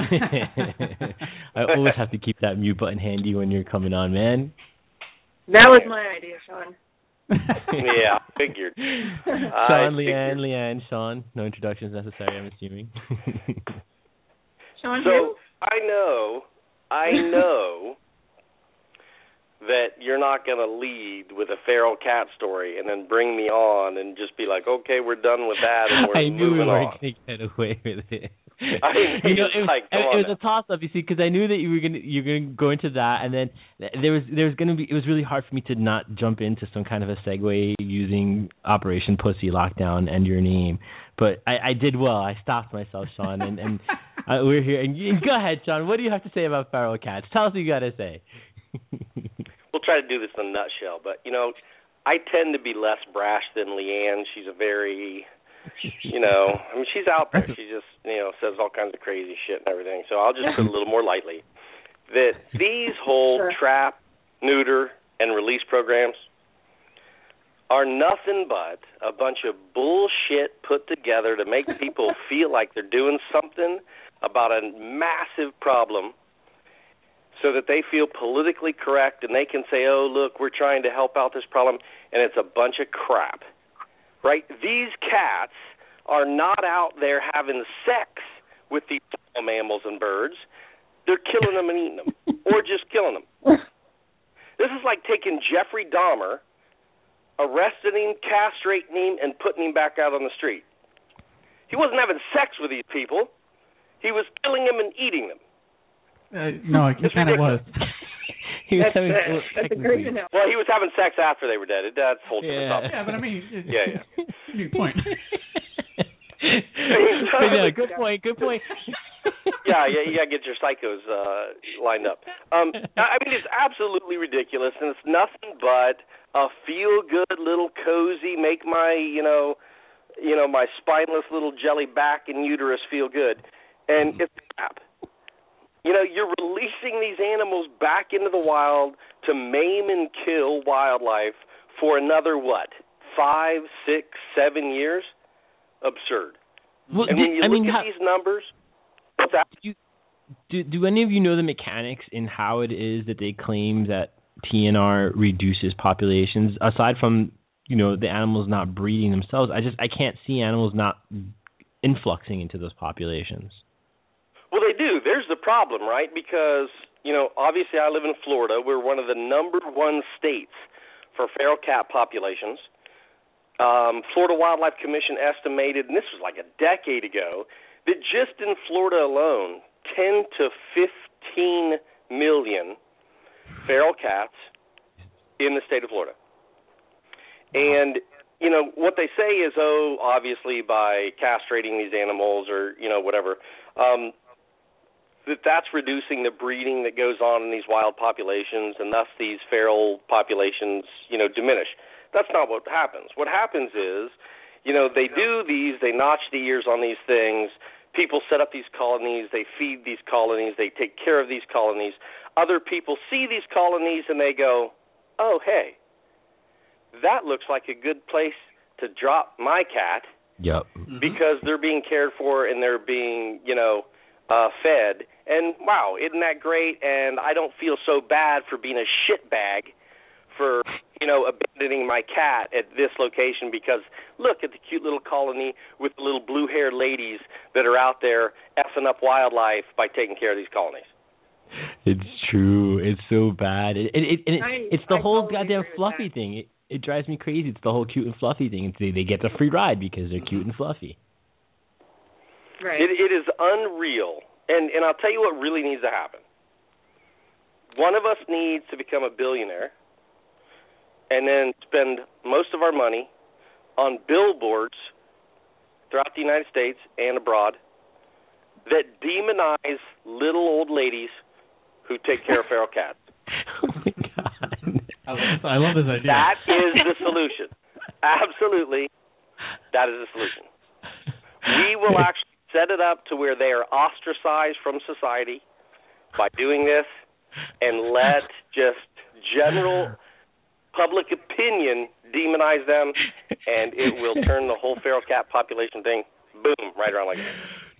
I always have to keep that mute button handy when you're coming on, man. That was my idea, Shawn. yeah, figured. I Shawn, figured. Leanne, Leanne, Shawn. No introductions necessary, I'm assuming. Shawn, So I know, I know that you're not going to lead with a feral cat story and then bring me on and just be like, okay, we're done with that and we're I knew we moving weren't on. going to get away with it. I mean, you know, it, was- like, it, it was a toss up, you see, because I knew that you were gonna you're gonna go into that, and then there was there was gonna be it was really hard for me to not jump into some kind of a segue using Operation Pussy Lockdown and your name, but I, I did well. I stopped myself, Shawn, and and uh, we're here. And you, go ahead, Shawn. What do you have to say about feral cats? Tell us what you got to say. We'll try to do this in a nutshell, but you know, I tend to be less brash than Leanne. She's a very, you know, I mean, she's out there. She just, you know, says all kinds of crazy shit and everything. So I'll just put it a little more lightly. That these whole Sure. trap, neuter, and release programs are nothing but a bunch of bullshit put together to make people feel like they're doing something about a massive problem so that they feel politically correct and they can say, "Oh, look, we're trying to help out this problem," and it's a bunch of crap. Right? These cats are not out there having sex with these mammals and birds. They're killing them and eating them, or just killing them. This is like taking Jeffrey Dahmer, arresting him, castrating him, and putting him back out on the street. He wasn't having sex with these people. He was killing them and eating them. Uh, no, it It's kind of was. he was That's, having uh, well, that's a great technically- Well, he was having sex after they were dead. That's a whole different Yeah. topic. Yeah, but I mean, it, Yeah, yeah. Good point. but yeah, good point. Good point. yeah, yeah, you gotta get your psychos uh lined up. Um I I mean it's absolutely ridiculous and it's nothing but a feel good little cozy, make my, you know you know, my spineless little jelly back and uterus feel good. And it's crap. You know, you're releasing these animals back into the wild to maim and kill wildlife for another what? Five, six, seven years? Absurd. Well, and do- when you I look mean, at how- these numbers, that? Do do any of you know the mechanics in how it is that they claim that TNR reduces populations aside from you know the animals not breeding themselves? I just I can't see animals not influxing into those populations. Well, they do. There's the problem, right? Because, you know, obviously I live in Florida. We're one of the number one states for feral cat populations. Um, Florida Wildlife Commission estimated, and this was like a decade ago, that just in Florida alone, 10 to 15 million feral cats in the state of Florida. And you know what they say is, oh, obviously by castrating these animals or you know whatever, um, that that's reducing the breeding that goes on in these wild populations, and thus these feral populations, you know, diminish. That's not what happens. What happens is, you know, they do these, they notch the ears on these things. People set up these colonies, they feed these colonies, they take care of these colonies. Other people see these colonies and they go, oh, hey, that looks like a good place to drop my cat Yep. Mm-hmm. because they're being cared for and they're being, you know, uh fed. And wow, isn't that great? And I don't feel so bad for being a shitbag for, you know, abandoning my cat at this location because look at the cute little colony with the little blue-haired ladies that are out there effing up wildlife by taking care of these colonies. It's true. It's so bad. It, it, it, and it I- it's the I whole totally goddamn fluffy thing. It it drives me crazy. It's the whole cute and fluffy thing. It's, they they get the free ride because they're cute and fluffy. Right. It it is unreal. And and I'll tell you what really needs to happen. One of us needs to become a billionaire and then spend most of our money on billboards throughout the United States and abroad that demonize little old ladies who take care of feral cats. Oh, I love, I love this idea. That is the solution. Absolutely. That is the solution. We will actually set it up to where they are ostracized from society by doing this and let just general public opinion demonize them and it will turn the whole feral cat population thing boom right around like that.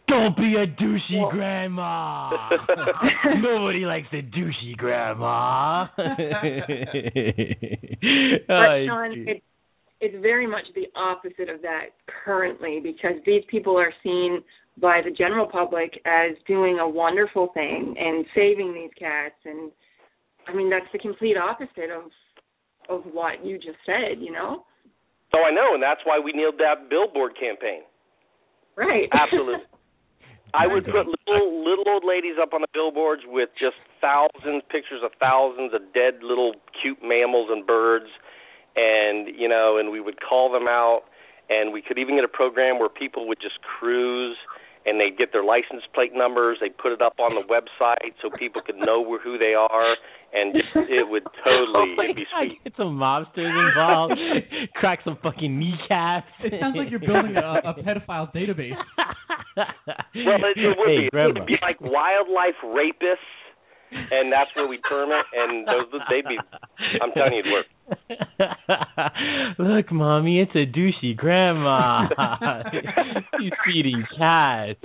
Don't be a douchey grandma. Nobody likes a douchey grandma. But Ay, Shawn, it, it's very much the opposite of that currently because these people are seen by the general public as doing a wonderful thing and saving these cats and I mean that's the complete opposite of of what you just said, you know? Oh, I know, and that's why we nailed that billboard campaign. Right. Absolutely. I would put little little old ladies up on the billboards with just thousands pictures of thousands of dead little cute mammals and birds and you know and we would call them out and we could even get a program where people would just cruise and they'd get their license plate numbers they'd put it up on the website so people could know where, who they are and just, it would totally oh it'd be God, sweet Get some mobsters involved. Crack some fucking kneecaps. It sounds like you're building a, a pedophile database. Well, it, it would hey, be. It would be like wildlife rapists, and that's where we term it. And those they'd be. I'm telling you, it'd work. Look, mommy, it's a douchey grandma. She's feeding cats.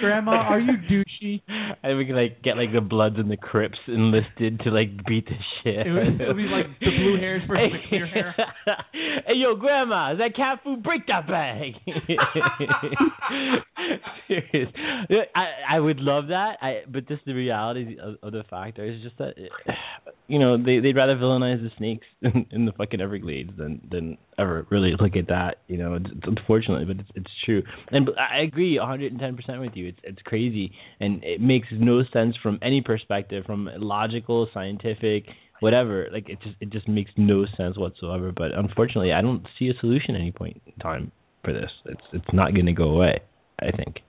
Grandma, are you douchey? And we can like get like the Bloods and the Crips enlisted to like beat the shit. It would, it would be like the blue hairs versus the clear hair. hey, yo, grandma, is that cat food? Break that bag. Serious. I I would love that. I but just the reality of, of the factor is just that you know they they'd rather villainize the snakes in, in the fucking Everglades than than ever really look at that. You know, it's, it's unfortunately, but it's it's true. And I agree 110 percent with you. It's it's crazy and it makes no sense from any perspective, from logical, scientific, whatever. Like it just it just makes no sense whatsoever. But unfortunately, I don't see a solution at any point in time for this. It's it's not going to go away. I think.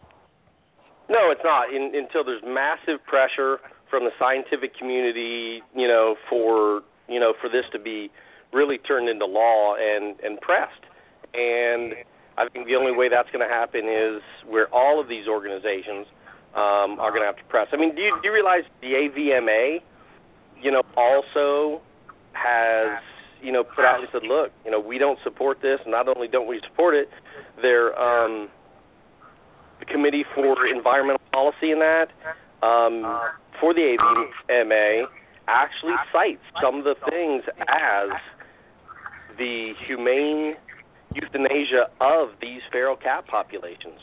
No, it's not. In, until there's massive pressure from the scientific community, you know, for you know for this to be really turned into law and and pressed. And I think the only way that's going to happen is where all of these organizations um, are going to have to press. I mean, do you, do you realize the AVMA, you know, also has you know put out and said, look, you know, we don't support this. Not only don't we support it, their um, the Committee for Environmental Policy in that um, for the AVMA actually cites some of the things as the humane euthanasia of these feral cat populations.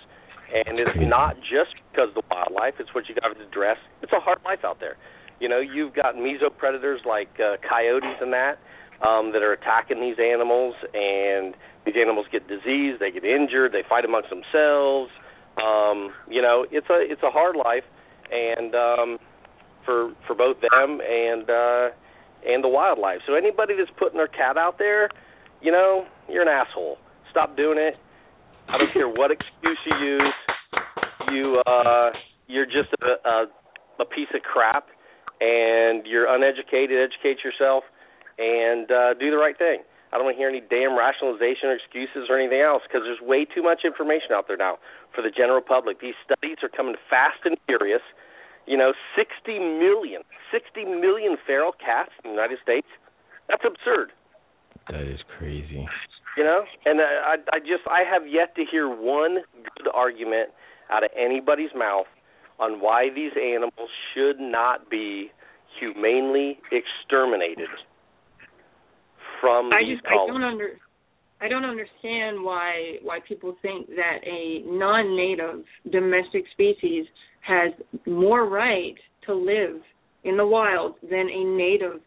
And it's not just because of the wildlife, it's what you got to address. It's a hard life out there. You know, you've got mesopredators like uh, coyotes and that um, that are attacking these animals, and these animals get diseased, they get injured, they fight amongst themselves. Um, you know, it's a it's a hard life, and um, for for both them and uh, and the wildlife. So anybody that's putting their cat out there, you know, you're an asshole. Stop doing it. I don't care what excuse you use. You uh, you're just a, a a piece of crap, and you're uneducated. Educate yourself and uh, do the right thing. I don't want to hear any damn rationalization or excuses or anything else because there's way too much information out there now for the general public. These studies are coming fast and furious. You know, 60 million, 60 million feral cats in the United States. That's absurd. That is crazy. You know, and uh, I, I just I have yet to hear one good argument out of anybody's mouth on why these animals should not be humanely exterminated from I these just I don't under I don't understand why why people think that a non-native domestic species has more right to live in the wild than a native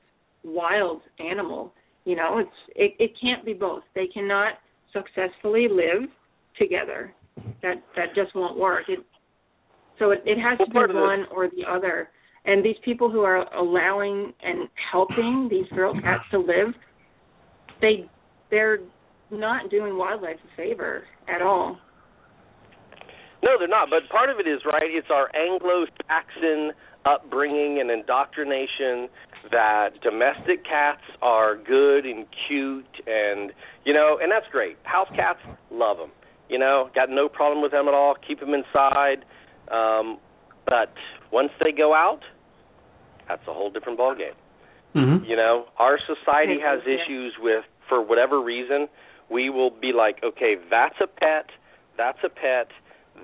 wild animal. You know, it's it, it can't be both. They cannot successfully live together. That that just won't work. It so it, it has to be one or the other. And these people who are allowing and helping these feral cats to live, they they're not doing wildlife a favor at all. No, they're not. But part of it is right. It's our Anglo-Saxon upbringing and indoctrination that domestic cats are good and cute, and you know, and that's great. House cats, love them. You know, got no problem with them at all. Keep them inside. Um, but once they go out, that's a whole different ballgame. Mm-hmm. You know, our society Yeah. has issues with, for whatever reason, we will be like, okay, that's a pet, that's a pet,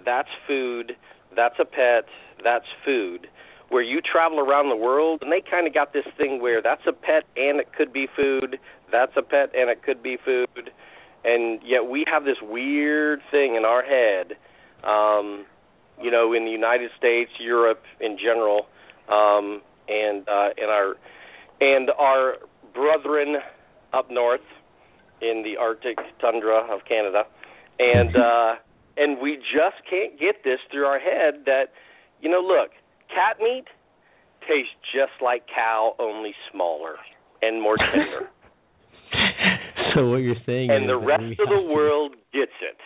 that's food, that's a pet, that's food. Where you travel around the world, and they kind of got this thing where that's a pet and it could be food, that's a pet and it could be food, and yet we have this weird thing in our head, um, you know, in the United States, Europe in general, um, and uh, and our and our brethren up north in the Arctic tundra of Canada, and uh, and we just can't get this through our head that you know, look, cat meat tastes just like cow, only smaller and more tender, So what you're saying is and is the rest of the have to- world gets it.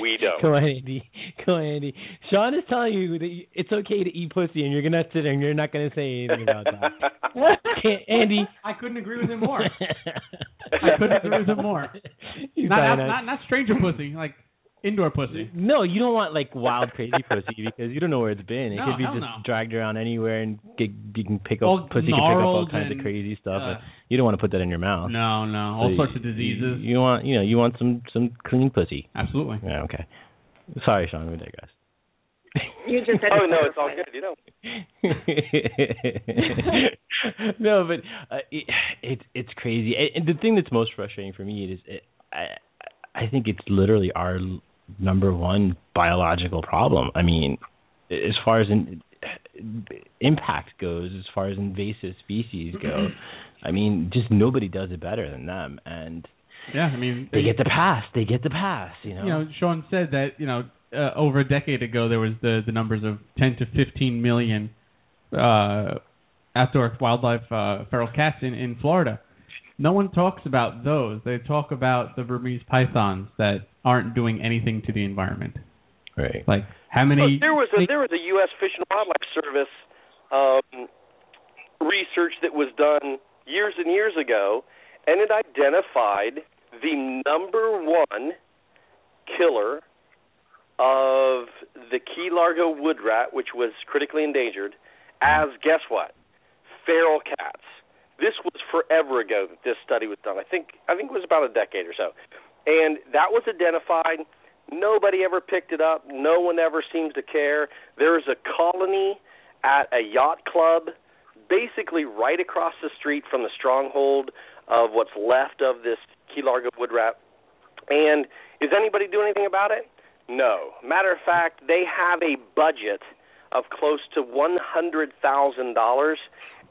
We don't. Come on, Andy. Come on, Andy. Shawn is telling you that it's okay to eat pussy, and you're gonna sit there and you're not gonna say anything about that. Andy. I couldn't agree with him more. I couldn't agree with him more. Not, not not not stranger pussy, like indoor pussy. No, you don't want like wild crazy pussy because you don't know where it's been. It No, could be just no. dragged around anywhere and get, you can pick up All pussy can pick up all gnarled kinds of crazy stuff. uh, but you don't want to put that in your mouth. No, no, all So sorts you- of diseases. You, you want you know you want some some clean pussy. Absolutely. Yeah. Okay. Sorry, Shawn. We digress. You just had oh no, it's all good. You know. no, but uh, it, it's it's crazy. And the thing that's most frustrating for me is it, I I think it's literally our l- number one biological problem. I mean, as far as in, impact goes, as far as invasive species go, I mean, just nobody does it better than them, and Yeah, I mean, they get the pass. They get the pass. You know. you know, Shawn said that you know uh, over a decade ago there was the the numbers of 10 to 15 million uh, outdoor wildlife uh, feral cats in in Florida. No one talks about those. They talk about the Burmese pythons that aren't doing anything to the environment. Right. Like how many? Look, there was a there was a U.S. Fish and Wildlife Service um, research that was done years and years ago, and it identified the number one killer of the Key Largo wood rat, which was critically endangered, as guess what? Feral cats. This was forever ago that this study was done. I think I think it was about a decade or so. And that was identified. Nobody ever picked it up. No one ever seems to care. There's a colony at a yacht club basically right across the street from the stronghold of what's left of this Key Largo wood rat. And is anybody doing anything about it? No. Matter of fact, they have a budget of close to one hundred thousand dollars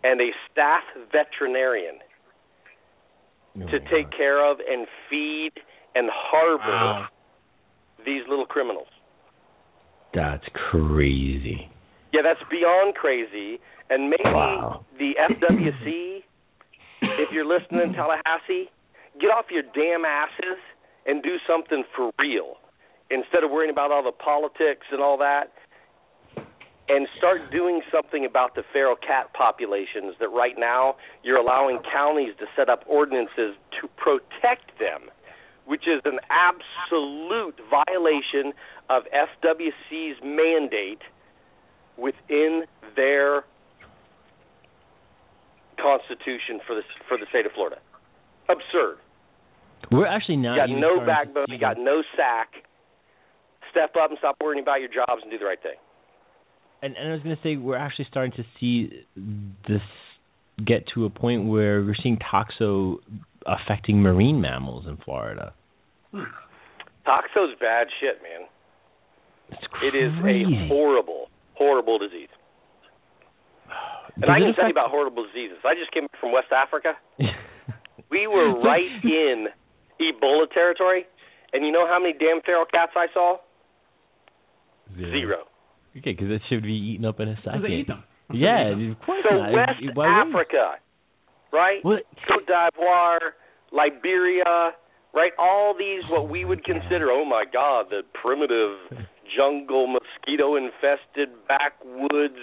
and a staff veterinarian oh, to take care of and feed and harbor Wow. these little criminals. That's crazy. Yeah, that's beyond crazy. And maybe Wow. the FWC, if you're listening in Tallahassee, get off your damn asses and do something for real instead of worrying about all the politics and all that. And start doing something about the feral cat populations that right now you're allowing counties to set up ordinances to protect them, which is an absolute violation of FWC's mandate within their constitution for the for the state of Florida. Absurd. We're actually You got no backbone. You got no sack. Step up and stop worrying about your jobs and do the right thing. And, and I was going to say we're actually starting to see this get to a point where we're seeing toxo affecting marine mammals in Florida. Toxo's bad shit, man. It's crazy. It is a horrible, horrible disease. And Does I can tell you about horrible diseases. I just came from West Africa. We were right in Ebola territory, and you know how many damn feral cats I saw? Zero. Okay, because it should be eaten up in a second. they eat them. Yeah, of course So not. West Why would- Africa, right? What? Cote d'Ivoire, Liberia, right? All these what we would consider, oh my God, the primitive jungle mosquito infested backwoods,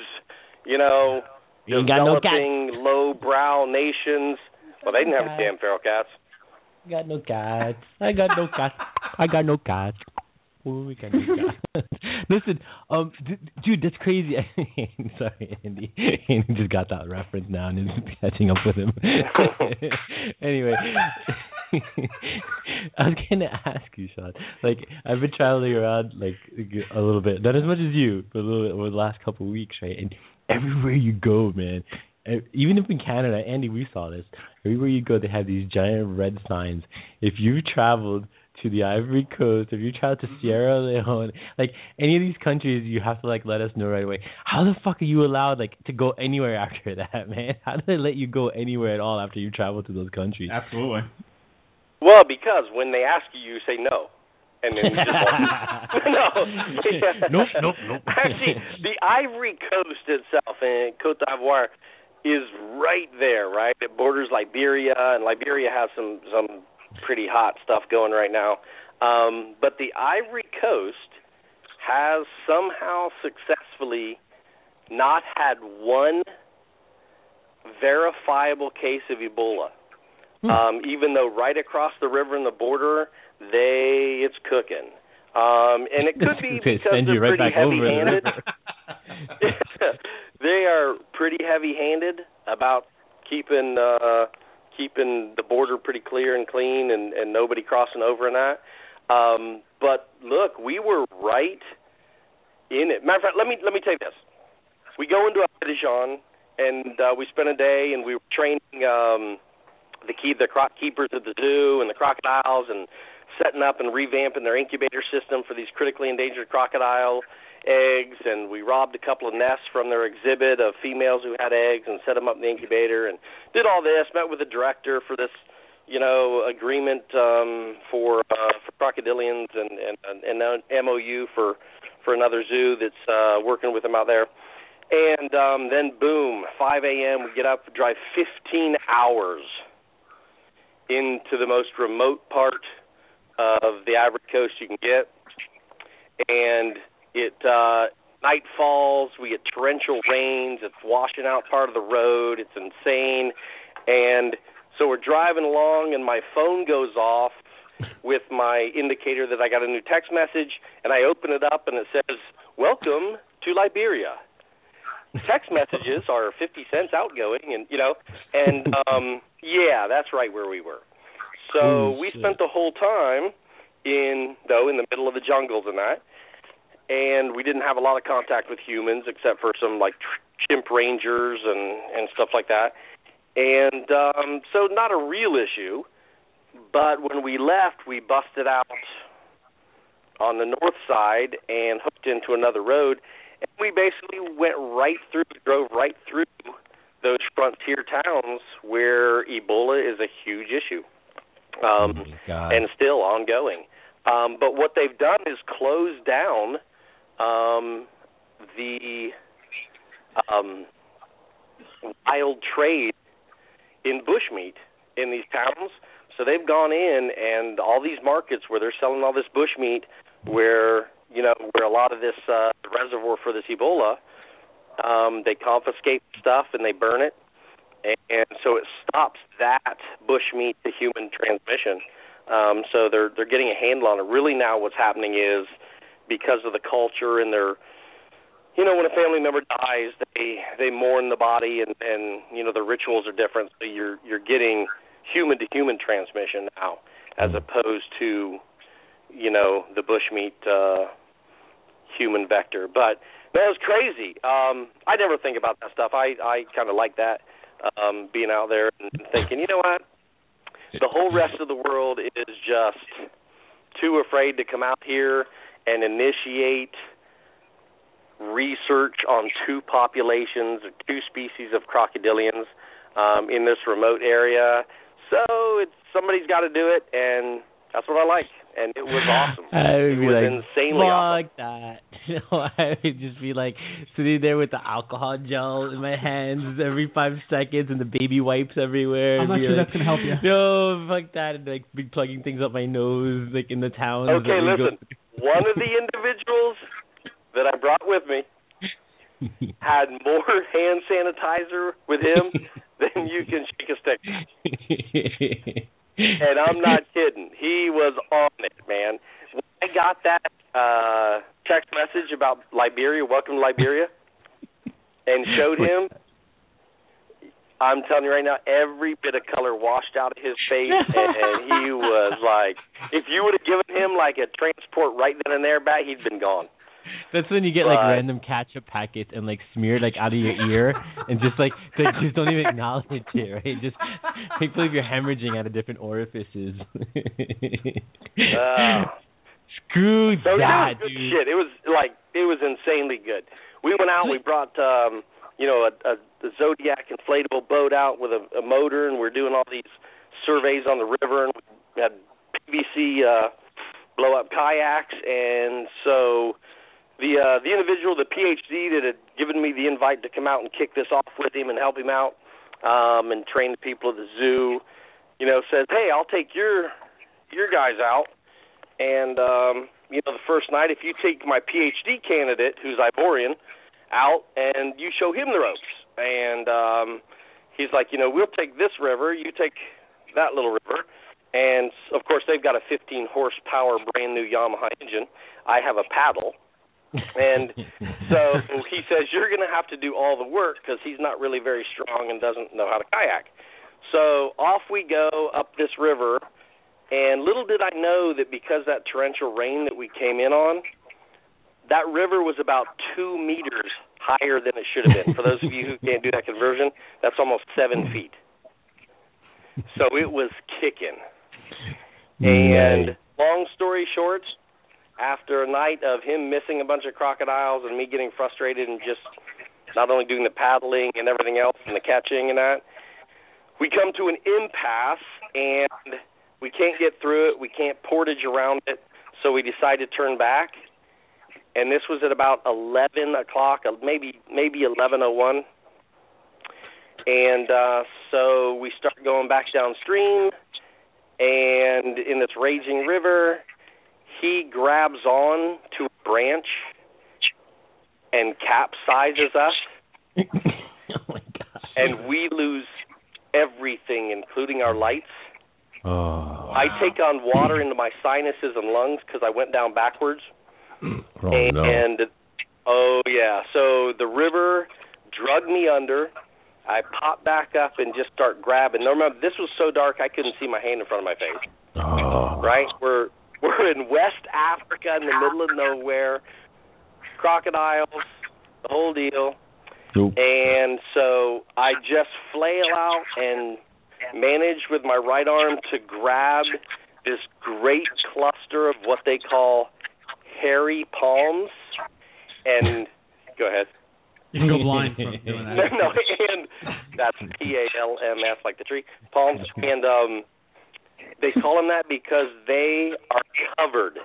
you know, You ain't got no developing low brow nations. Well, they didn't have cat. damn feral cats. I got no cats. I got no cats. I got no cats. We cats. Listen, um, d- dude, that's crazy. Sorry, Andy. Andy just got that reference now and is catching up with him. anyway, I was gonna ask you, Shawn. Like, I've been traveling around like a little bit, not as much as you, but a little bit over the last couple of weeks, right? And everywhere you go, man, even if in Canada, Andy, we saw this. Everywhere you go, they have these giant red signs. If you've traveled to the Ivory Coast, if you travel to mm-hmm. Sierra Leone, like any of these countries, you have to like let us know right away. How the fuck are you allowed like to go anywhere after that, man? How do they let you go anywhere at all after you travel to those countries? Absolutely. Well, because when they ask you, you say no. And then you just walk. no. Nope, nope, nope. Actually, the Ivory Coast itself and Cote d'Ivoire is right there, right? It borders Liberia, and Liberia has some some pretty hot stuff going right now. Um, but the Ivory Coast has somehow successfully not had one verifiable case of Ebola. Hmm. Um, even though right across the river and the border, they it's cooking. Um, and it could be because they're right pretty back over the heavy-handed. they are pretty heavy-handed about keeping uh, keeping the border pretty clear and clean, and, and nobody crossing over and that. Um, but look, we were right in it. Matter of fact, let me let me tell you this: we go into Abidjan, and uh, we spent a day, and we were training um, the key the croc keepers at the zoo and the crocodiles, and setting up and revamping their incubator system for these critically endangered crocodile eggs and we robbed a couple of nests from their exhibit of females who had eggs and set them up in the incubator and did all this met with the director for this you know agreement um for uh for crocodilians and and and an MOU for for another zoo that's uh working with them out there and um then boom 5 a.m. we get up drive 15 hours into the most remote part of the Ivory Coast you can get, and it uh, night falls. We get torrential rains. It's washing out part of the road. It's insane, and so we're driving along, and my phone goes off with my indicator that I got a new text message, and I open it up, and it says, welcome to Liberia. Text messages are 50 cents outgoing, and you know, and um, yeah, that's right where we were. So we spent the whole time in though in the middle of the jungles and that, and we didn't have a lot of contact with humans except for some like chimp rangers and and stuff like that, and um, so not a real issue. But when we left, we busted out on the north side and hooked into another road, and we basically went right through, drove right through those frontier towns where Ebola is a huge issue, um, Oh and still ongoing. Um, but what they've done is closed down um, the um, wild trade in bushmeat in these towns. So they've gone in and all these markets where they're selling all this bushmeat, where you know where a lot of this uh, reservoir for this Ebola, um, they confiscate stuff and they burn it, and, and so it stops that bushmeat to human transmission. Um, so they're they're getting a handle on it. Really now, what's happening is because of the culture and their you know when a family member dies they they mourn the body and and you know the rituals are different. So you're you're getting human to human transmission now as opposed to you know the bushmeat uh human vector. But that was crazy. Um i never think about that stuff. I i kind of like that um being out there and thinking you know what? The whole rest of the world is just too afraid to come out here and initiate research on two populations, two species of crocodilians um, in this remote area. So it's somebody's got to do it, and that's what I like. And it was awesome. I would it be was like, insanely awesome. fuck that. No, I would just be like sitting there with the alcohol gel in my hands every five seconds and the baby wipes everywhere. I'm and not be sure like, that's gonna help you. No, fuck that. And like be plugging things up my nose, like in the town. Okay, that we go listen. One of the individuals that I brought with me had more hand sanitizer with him than you can shake a stick. And I'm not kidding. He was on it, man. When I got that uh text message about Liberia, welcome to Liberia, and showed him I'm telling you right now, every bit of color washed out of his face, and, and he was like, if you would have given him like a transport right then and there back, he'd been gone. That's when you get like But- random ketchup packets and like smeared like out of your ear and just like they just don't even acknowledge it, right? Just make believe you're hemorrhaging out of different orifices. Uh, Screw So that, it was good dude. shit. It was like it was insanely good. We went out. We brought um, you know a, a, a Zodiac inflatable boat out with a, a motor, and we're doing all these surveys on the river, and we had PVC uh, blow up kayaks, and so the uh, the individual, the PhD that had given me the invite to come out and kick this off with him and help him out um, and train the people at the zoo, you know, says, "Hey, I'll take your your guys out." And um, you know, the first night, if you take my PhD candidate, who's Ivorian, out and you show him the ropes, and um, he's like, you know, we'll take this river, you take that little river, and of course they've got a 15 horsepower brand new Yamaha engine. I have a paddle, and so he says you're going to have to do all the work because he's not really very strong and doesn't know how to kayak. So off we go up this river, and little did I know that because that torrential rain that we came in on, that river was about two meters higher than it should have been. For those of you who can't do that conversion, that's almost seven feet. So it was kicking. And long story short, after a night of him missing a bunch of crocodiles and me getting frustrated and just not only doing the paddling and everything else and the catching and that, we come to an impasse and we can't get through it. We can't portage around it, so we decide to turn back. And this was at about eleven o'clock, uh, maybe maybe eleven oh one. And uh, so we start going back downstream, and in this raging river, he grabs on to a branch and capsizes us, and we lose everything, including our lights. Oh. I take on water into my sinuses and lungs because I went down backwards, Oh and, no. and Oh yeah. So the river drug me under. I pop back up and just start grabbing. Now remember, this was so dark I couldn't see my hand in front of my face. Oh. Right? We're we're in West Africa in the middle of nowhere. Crocodiles, the whole deal. Nope. And so I just flail out and manage with my right arm to grab this great cluster of what they call hairy palms. And go ahead. You can go blind from doing that. no, and that's P A L M S like the tree palms, and um, they call them that because they are covered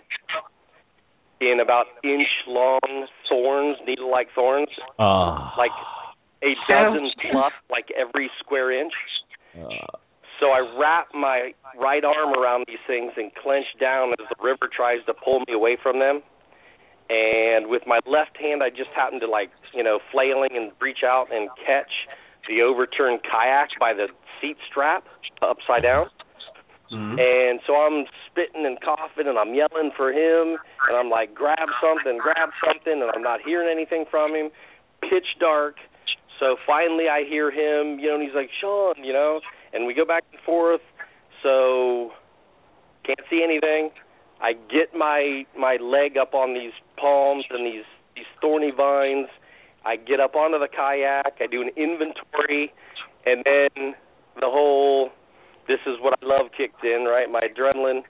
in about inch long thorns, needle like thorns, Ah. like a dozen plus, like every square inch. Ah. So I wrap my right arm around these things and clench down as the river tries to pull me away from them. And with my left hand, I just happen to like, you know, flailing and reach out and catch the overturned kayak by the seat strap upside down. Mm-hmm. And so I'm spitting and coughing and I'm yelling for him and I'm like, grab something, grab something, and I'm not hearing anything from him. Pitch dark. So finally I hear him, you know, and he's like, Shawn, you know, and we go back and forth. So can't see anything. I get my my leg up on these palms and these these thorny vines. I get up onto the kayak. I do an inventory, and then the whole this is what I love kicked in, right? My adrenaline,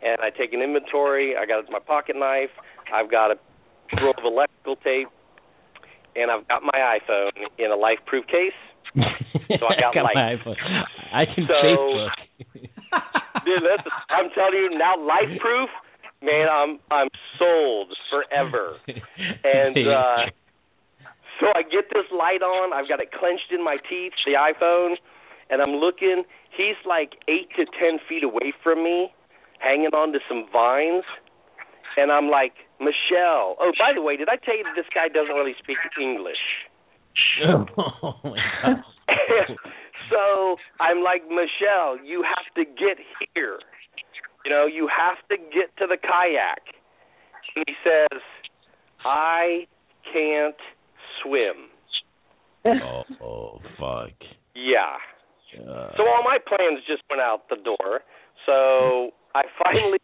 and I take an inventory. I got my pocket knife. I've got a roll of electrical tape, and I've got my iPhone in a life-proof case. So I got lights. my iPhone. I can So- Facebook. Dude, that's, I'm telling you now, life-proof, man. I'm I'm sold forever. And uh so I get this light on. I've got it clenched in my teeth, the iPhone, and I'm looking. He's like eight to ten feet away from me, hanging on to some vines. And I'm like, Michelle. Oh, by the way, did I tell you that this guy doesn't really speak English? oh my god. so I'm like, Michelle, you have to get here. You know, you have to get to the kayak. And he says, I can't swim. oh, oh fuck. Yeah. Uh, So all my plans just went out the door. So I finally,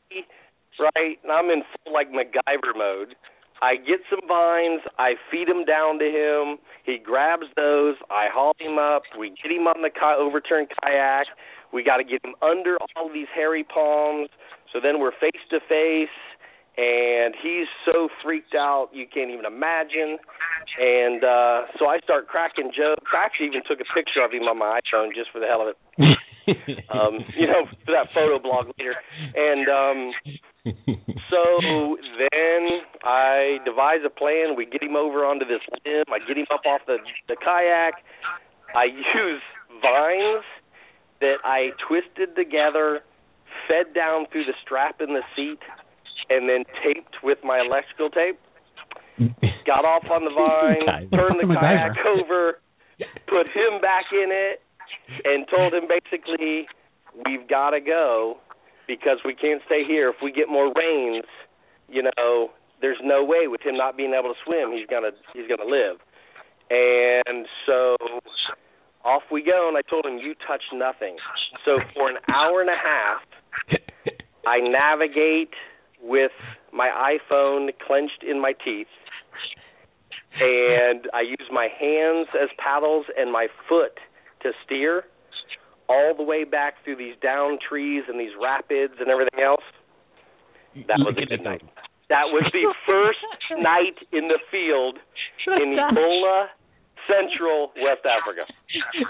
right, and I'm in full like MacGyver mode. I get some vines, I feed them down to him. He grabs those, I haul him up. We get him on the ki- overturned kayak. We got to get him under all these hairy palms. So then we're face to face, and he's so freaked out you can't even imagine. And uh so I start cracking jokes. I actually even took a picture of him on my iPhone just for the hell of it. Um, you know, for that photo blog later. And um so then I devise a plan. We get him over onto this limb. I get him up off the the kayak. I use vines that I twisted together, fed down through the strap in the seat, and then taped with my electrical tape. Got off on the vine, turned the kayak over, put him back in it, and told him basically, we've got to go because we can't stay here. If we get more rains, you know, there's no way with him not being able to swim, he's gonna he's gonna live. And so off we go, and I told him, you touch nothing. So for an hour and a half, I navigate with my iPhone clenched in my teeth, and I use my hands as paddles and my foot to steer all the way back through these down trees and these rapids and everything else. That was a good night. That was the first night in the field in Ebola, Central West Africa.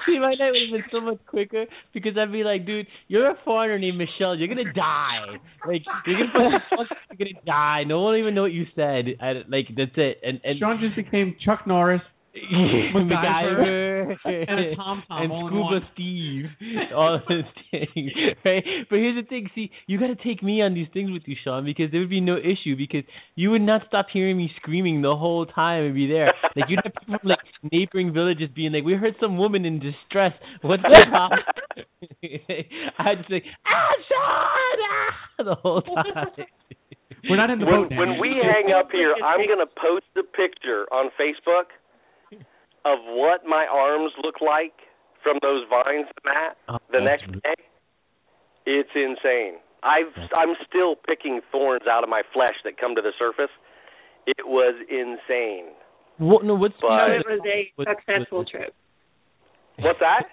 See, my night would have been so much quicker because I'd be like, dude, you're a foreigner named Michelle. You're gonna die. Like, you're gonna you're gonna die. No one will even know what you said. I, like, that's it. And and Shawn just became Chuck Norris, MacGyver and Tom Tom and Scuba. Steve, all of those things, right? But here's the thing: see, you got to take me on these things with you, Shawn, because there would be no issue because you would not stop hearing me screaming the whole time and be there. Like you'd have people from like neighboring villages being like, "We heard some woman in distress. What's the problem?" I'd just say, "Ah, Shawn!" Ah, the whole time. We're not in the when, boat. when we hang up here, I'm gonna post the picture on Facebook of what my arms look like from those vines, Matt. Oh, The that's next day, it's insane. I've I'm still picking thorns out of my flesh that come to the surface. It was insane. What, no, what's But- No, it was a what- successful what- trip. What's that?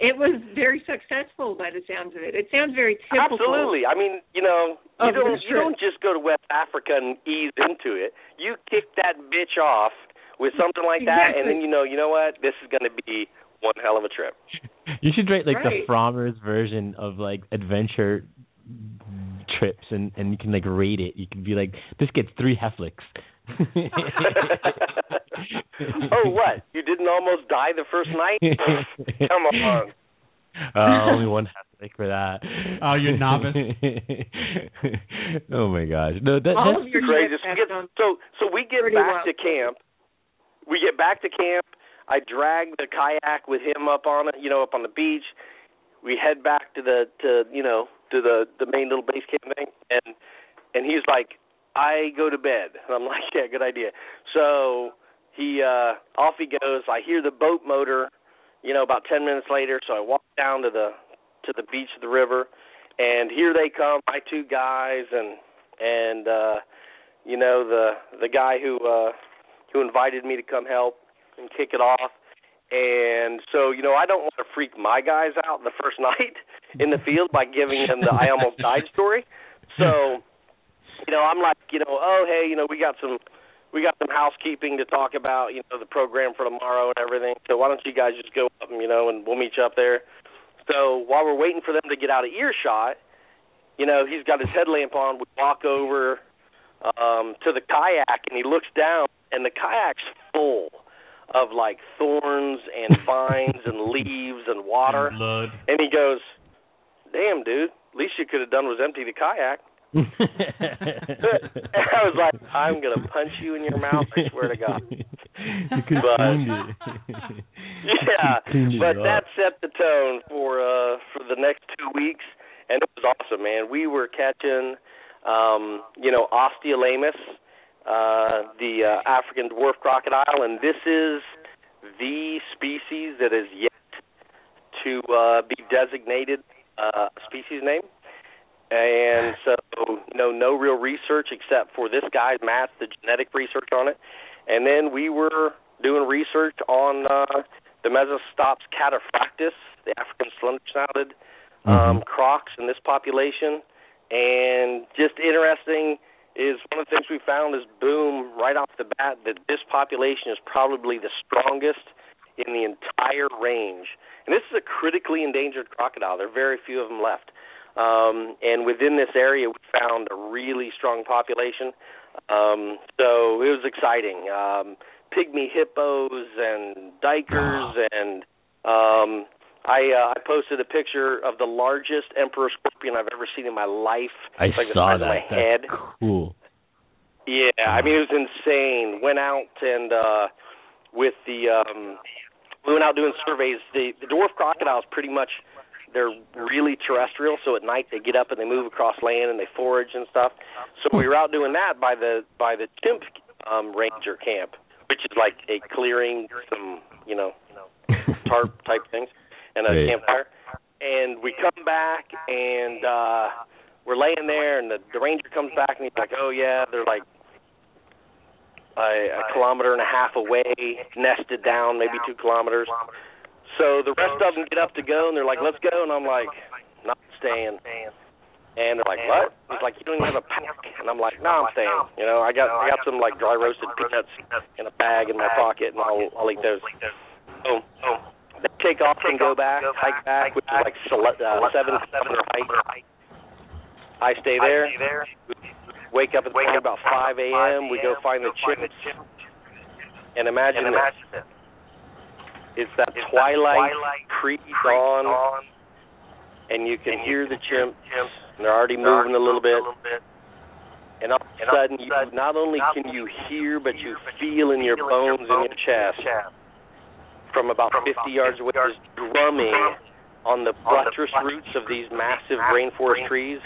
It was very successful by the sounds of it. It sounds very typical. Absolutely. I mean, you know, you don't you don't just go to West Africa and ease into it. You kick that bitch off with something like that, and then you know, you know what? This is going to be one hell of a trip. You should write like the Frommer's version of like adventure trips, and and you can like rate it. You can be like, this gets three Heflicks. oh, what? You didn't almost die the first night? Come on. Uh, only one Heflick for that. Oh, you're novice. oh my gosh, no, that, All that's of your Crazy. trips So, get, gone so so we get back well. to camp. We get back to camp. I drag the kayak with him up on it, you know, up on the beach. We head back to the to you know to the the main little base camp thing, and and he's like, I go to bed, and I'm like, yeah, good idea. So he uh off he goes. I hear the boat motor, you know, about ten minutes later. So I walk down to the to the beach of the river, and here they come, my two guys, and and uh you know the the guy who uh who invited me to come help and kick it off. And so, you know, I don't want to freak my guys out the first night in the field by giving them the I almost died story. So, you know, I'm like, you know, oh hey, you know, we got some we got some housekeeping to talk about, you know, the program for tomorrow and everything. So why don't you guys just go up and you know, and we'll meet you up there. So while we're waiting for them to get out of earshot, you know, he's got his headlamp on. We walk over um to the kayak and he looks down and the kayak's full of like thorns and vines and leaves and water. Blood. And he goes, "Damn, dude, least you could have done was empty the kayak." and I was like, "I'm gonna punch you in your mouth. I swear to God." you could But- it. yeah, it but up. that set the tone for uh for the next two weeks, and it was awesome, man. We were catching, um, you know, Osteolaemus, uh, the uh, African dwarf crocodile, and this is the species that is yet to uh, be designated uh, species name. And so, you know, no real research except for this guy, Matt, the genetic research on it. And then we were doing research on uh, the Mecistops cataphractus, the African slender-snouted um, crocs in this population. And just interesting is one of the things we found is boom right off the bat that this population is probably the strongest in the entire range. And this is a critically endangered crocodile. There are very few of them left. Um, and within this area, we found a really strong population. Um, so it was exciting. Um, pygmy hippos and duikers, and um, I uh, I posted a picture of the largest emperor scorpion I've ever seen in my life. I It's like the saw of my that. head. That's cool. Yeah, I mean it was insane. Went out and uh with the um we went out doing surveys. The the dwarf crocodiles pretty much they're really terrestrial, so at night they get up and they move across land and they forage and stuff. So we were out doing that by the by the chimp um ranger camp, which is like a clearing, some, you know, tarp type things and a Right. campfire. And we come back and uh we're laying there and the, the ranger comes back and he's like, Oh yeah, they're like a, a kilometer and a half away, nested down, maybe two kilometers. So the rest of them get up to go, and they're like, "Let's go," and I'm like, "Not staying." And they're like, "What?" He's like, "You don't even have a pack," and I'm like, "No, I'm staying." You know, I got I got some like dry roasted peanuts in a bag in my pocket, and I'll I'll eat those. So they take off and go back, hike back, which is like sele- uh, seven kilometer hike. I stay there. Wake up at the morning about 5 a.m. We go find the chimps, and imagine this. It's that twilight pre-dawn, and you can hear the chimps, and they're already moving a little bit. And all of a sudden, you not only can you hear, but you feel in your bones in your chest from about 50 yards away, this drumming on the buttress roots of these massive rainforest trees.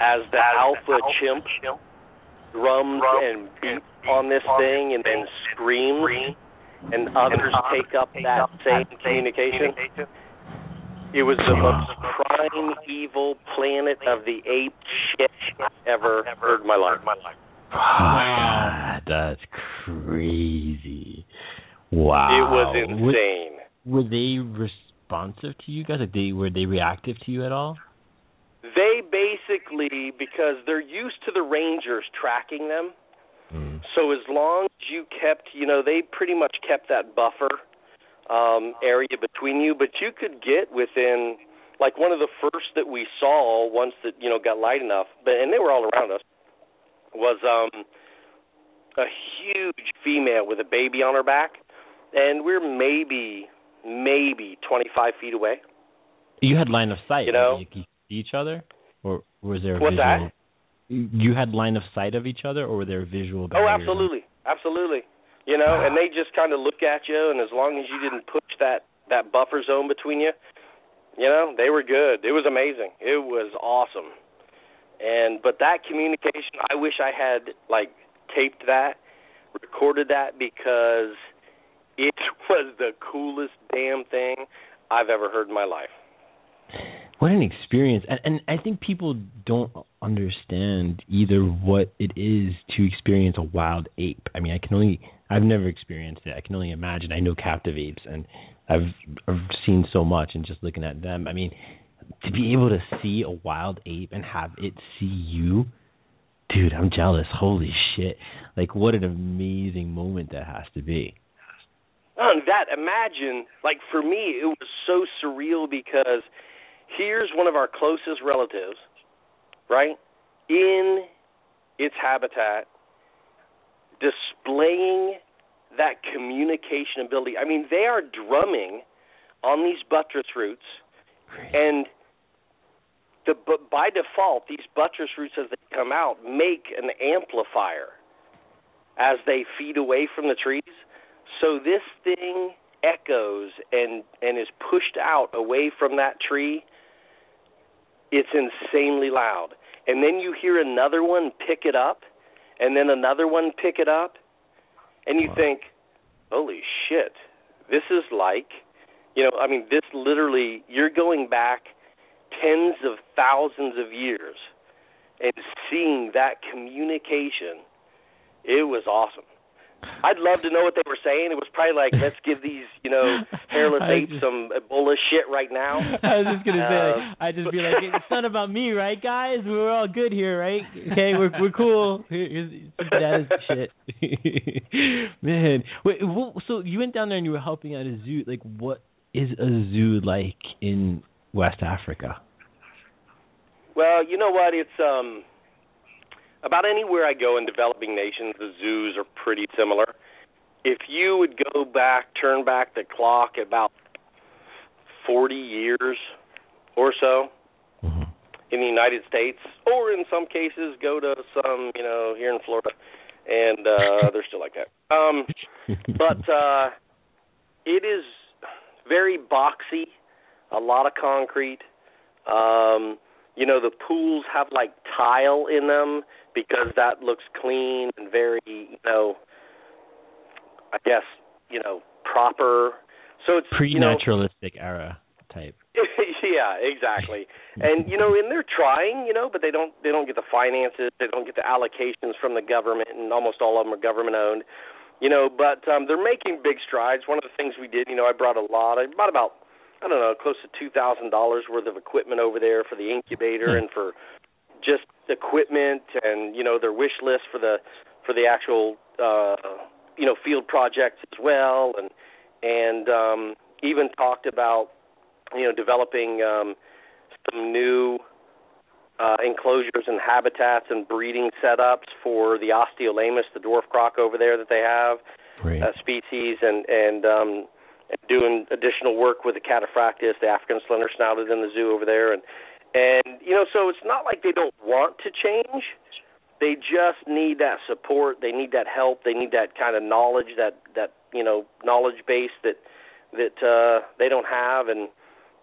as the alpha chimp drums and beats on this thing and then screams, and others take up that same communication. It was the most primeval planet of the ape shit I've ever heard in my life. Wow. Ah, that's crazy. Wow. It was insane. Were, were they responsive to you guys? Like they were they reactive to you at all? They basically, because they're used to the rangers tracking them, Mm. so as long as you kept, you know, they pretty much kept that buffer um area between you, but you could get within like one of the first that we saw once that, you know, got light enough, but and they were all around us was um a huge female with a baby on her back and we're maybe maybe 25 feet away. You had line of sight. You know? you could see each other, or was there a What's visual? that? You had line of sight of each other, or were there visual Oh, absolutely, absolutely. You know, and they just kind of look at you, and as long as you didn't push that that buffer zone between you, you know, they were good. It was amazing. It was awesome. And but that communication, I wish I had like taped that, recorded that because it was the coolest damn thing I've ever heard in my life. What an experience, and, and I think people don't understand either what it is to experience a wild ape. I mean, I can only I've never experienced it. I can only imagine. I know captive apes, and I've I've seen so much, and just looking at them, I mean, to be able to see a wild ape and have it see you, dude, I'm jealous. Holy shit! Like, what an amazing moment that has to be. That, imagine, like for me, it was so surreal because here's one of our closest relatives, right, in its habitat, displaying that communication ability. I mean, they are drumming on these buttress roots, and the but by default, these buttress roots as they come out make an amplifier as they feed away from the trees. So this thing echoes and and is pushed out away from that tree. It's insanely loud. And then you hear another one pick it up and then another one pick it up and you think, "Holy shit. This is like, you know, I mean this literally you're going back tens of thousands of years and seeing that communication. It was awesome. I'd love to know what they were saying. It was probably like, let's give these, you know, hairless apes some Ebola shit right now. I was just gonna say, Uh, like, I just be like, it's not about me, right, guys? We're all good here, right? Okay, we're we're cool. That is shit, man. Wait, so you went down there and you were helping at a zoo. Like, what is a zoo like in West Africa? Well, you know what? It's um about anywhere I go in developing nations, the zoos are pretty similar. If you would go back, turn back the clock about 40 years or so in the United States, or in some cases go to some, you know, here in Florida, and uh they're still like that. Um but uh it is very boxy, a lot of concrete. Um you know the pools have like tile in them because that looks clean and very you know i guess you know proper. So it's you know Pre-naturalistic era type. yeah exactly. And you know and they're trying you know but they don't they don't get the finances they don't get the allocations from the government and almost all of them are government owned you know but um they're making big strides. One of the things we did you know i brought a lot i brought about I don't know, close to two thousand dollars worth of equipment over there for the incubator and for just equipment and you know their wish list for the for the actual uh you know field projects as well and and um even talked about you know developing um some new uh enclosures and habitats and breeding setups for the osteolaemus the dwarf croc over there that they have Great. uh, species and and um and doing additional work with the cataphractus, the African slender snouted in the zoo over there, and and you know, so it's not like they don't want to change. They just need that support. They need that help. They need that kind of knowledge, that that you know knowledge base that that uh, they don't have, and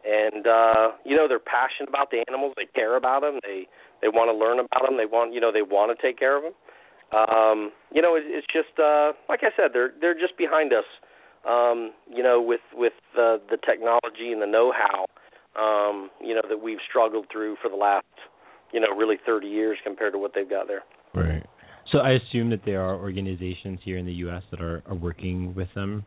and uh, you know they're passionate about the animals. They care about them. They they want to learn about them. They want you know they want to take care of them. Um, you know, it, it's just uh, like I said, they're they're just behind us. Um, you know, with with uh, the technology and the know-how, um, you know, that we've struggled through for the last, you know, really 30 years compared to what they've got there. Right. So I assume that there are organizations here in the U.S. that are, are working with them.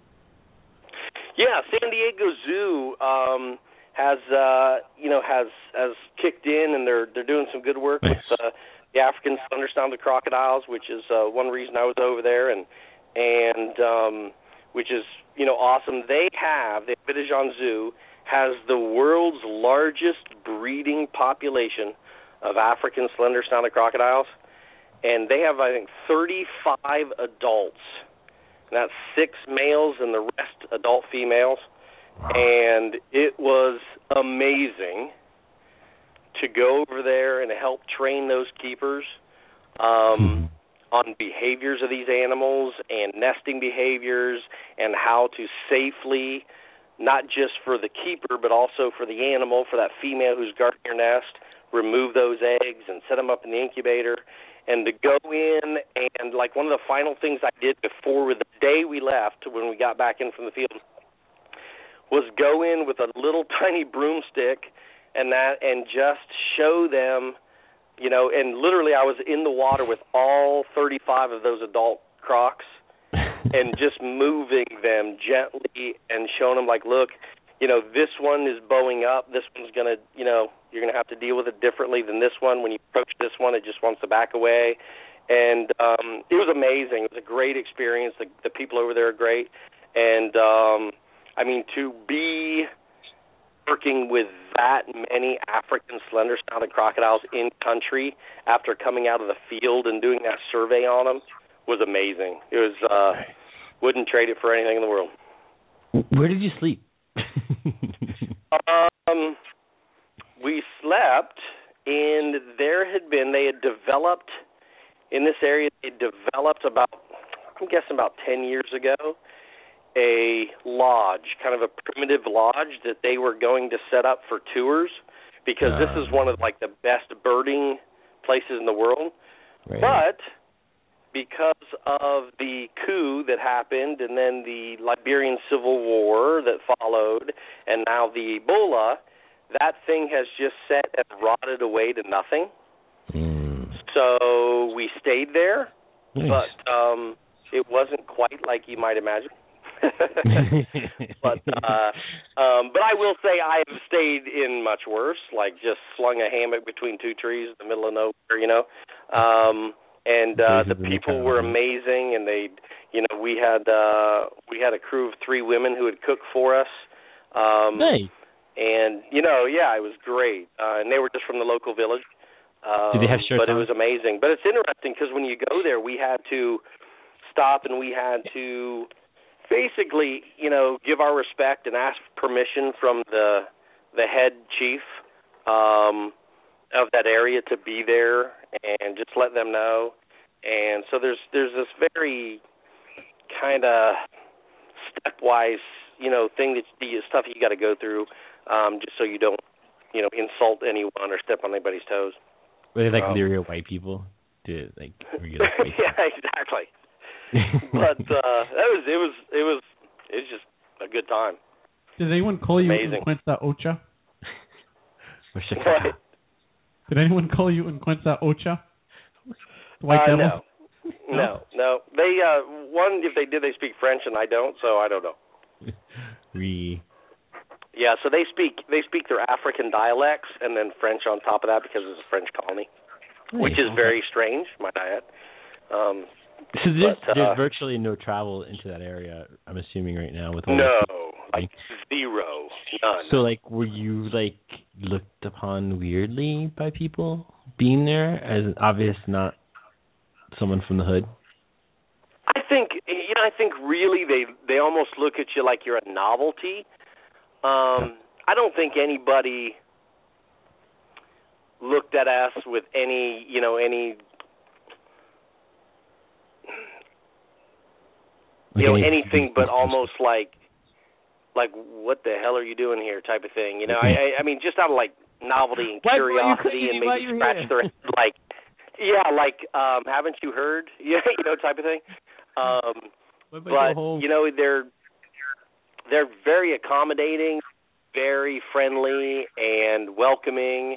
Yeah, San Diego Zoo um, has uh, you know has has kicked in and they're they're doing some good work Nice. with uh, the African slender snouted crocodiles, which is uh, one reason I was over there, and and um, which is you know awesome. They have the Abidjan Zoo has the world's largest breeding population of African slender snouted crocodiles, and they have I think 35 adults. And that's six males and the rest adult females. And it was amazing to go over there and help train those keepers um, on behaviors of these animals and nesting behaviors and how to safely, not just for the keeper, but also for the animal, for that female who's guarding her nest, remove those eggs and set them up in the incubator. And to go in and like one of the final things I did before the day we left, when we got back in from the field, was go in with a little tiny broomstick and that and just show them you know and literally I was in the water with all 35 of those adult crocs and just moving them gently and showing them like look you know this one is bowing up. This one's going to you know you're going to have to deal with it differently than this one. When you approach this one it just wants to back away. And um it was amazing. It was a great experience. The the people over there are great. And um I mean, to be working with that many African slender snouted crocodiles in country after coming out of the field and doing that survey on them was amazing. It was uh wouldn't trade it for anything in the world. Where did you sleep? Um we slept and there had been they had developed in this area they developed about I'm guessing about 10 years ago a lodge, kind of a primitive lodge that they were going to set up for tours because this is one of like the best birding places in the world. Right. But because of the coup that happened and then the Liberian Civil War that followed and now the Ebola, that thing has just set and rotted away to nothing. Mm. So we stayed there, Nice. but um it wasn't quite like you might imagine. but uh um but I will say I have stayed in much worse, like just slung a hammock between two trees in the middle of nowhere, you know. Um and uh the Places in the people were amazing and they you know, we had uh we had a crew of three women who would cook for us. Um Hey, and you know, yeah, it was great. Uh and they were just from the local village. Um, Did they have shirts but it was amazing. But it's interesting because when you go there, we had to stop and we had to basically, you know, give our respect and ask permission from the the head chief um of that area to be there and just let them know. And so there's there's this very kind of stepwise, you know, thing that the stuff you got to go through um just so you don't, you know, insult anyone or step on anybody's toes. were they like Um, Lyria white people? Did like regular white yeah, exactly. but uh that was it was it was it's just a good time. Did anyone call you Amazing. Encuentra Ocha? Or shit. What? Did anyone call you Encuentra Ocha? White uh, Devil? no. No, no. They uh one if they did they speak French and I don't, so I don't know. Re. Yeah, so they speak they speak their African dialects and then French on top of that because it's a French colony, which is very strange, might I add. Um So there's But, uh, there's virtually no travel into that area. I'm assuming right now with all no, like zero, none. So like, were you like looked upon weirdly by people being there as an obvious not someone from the hood? I think you know. I think really they they almost look at you like you're a novelty. Um, I don't think anybody looked at us with any you know any you know any- anything but almost like like what the hell are you doing here type of thing. You know, I I, I mean just out of like novelty and curiosity and maybe scratch their head like yeah, like um haven't you heard? Yeah, you know, type of thing. Um but you know, they're they're very accommodating, very friendly and welcoming.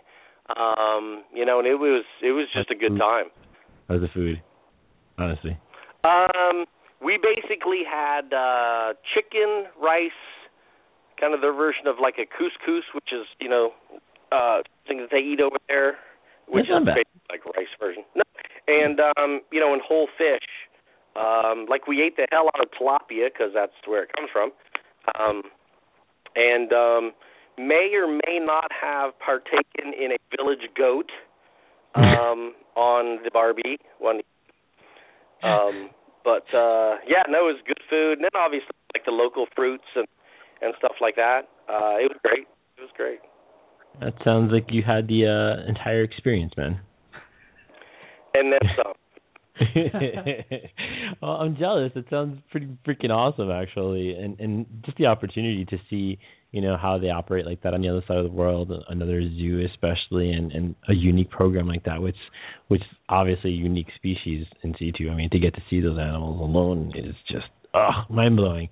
Um, you know, and it was it was just a good time. How's the food? Honestly. Um, we basically had uh chicken, rice, kind of their version of like a couscous, which is you know uh thing that they eat over there, which That's is like rice version. No, and um, you know, and whole fish. Um, like we ate the hell out of tilapia because that's where it comes from. Um, and um, may or may not have partaken in a village goat um, on the Barbie one. Um, but uh, yeah, no, it was good food, and then obviously like the local fruits and and stuff like that. Uh, it was great. It was great. That sounds like you had the uh, entire experience, man. And then some. well, I'm jealous. It sounds pretty freaking awesome, actually, and and just the opportunity to see, you know, how they operate like that on the other side of the world, another zoo especially, and and a unique program like that, which which obviously unique species in situ. I mean, to get to see those animals alone is just oh mind blowing.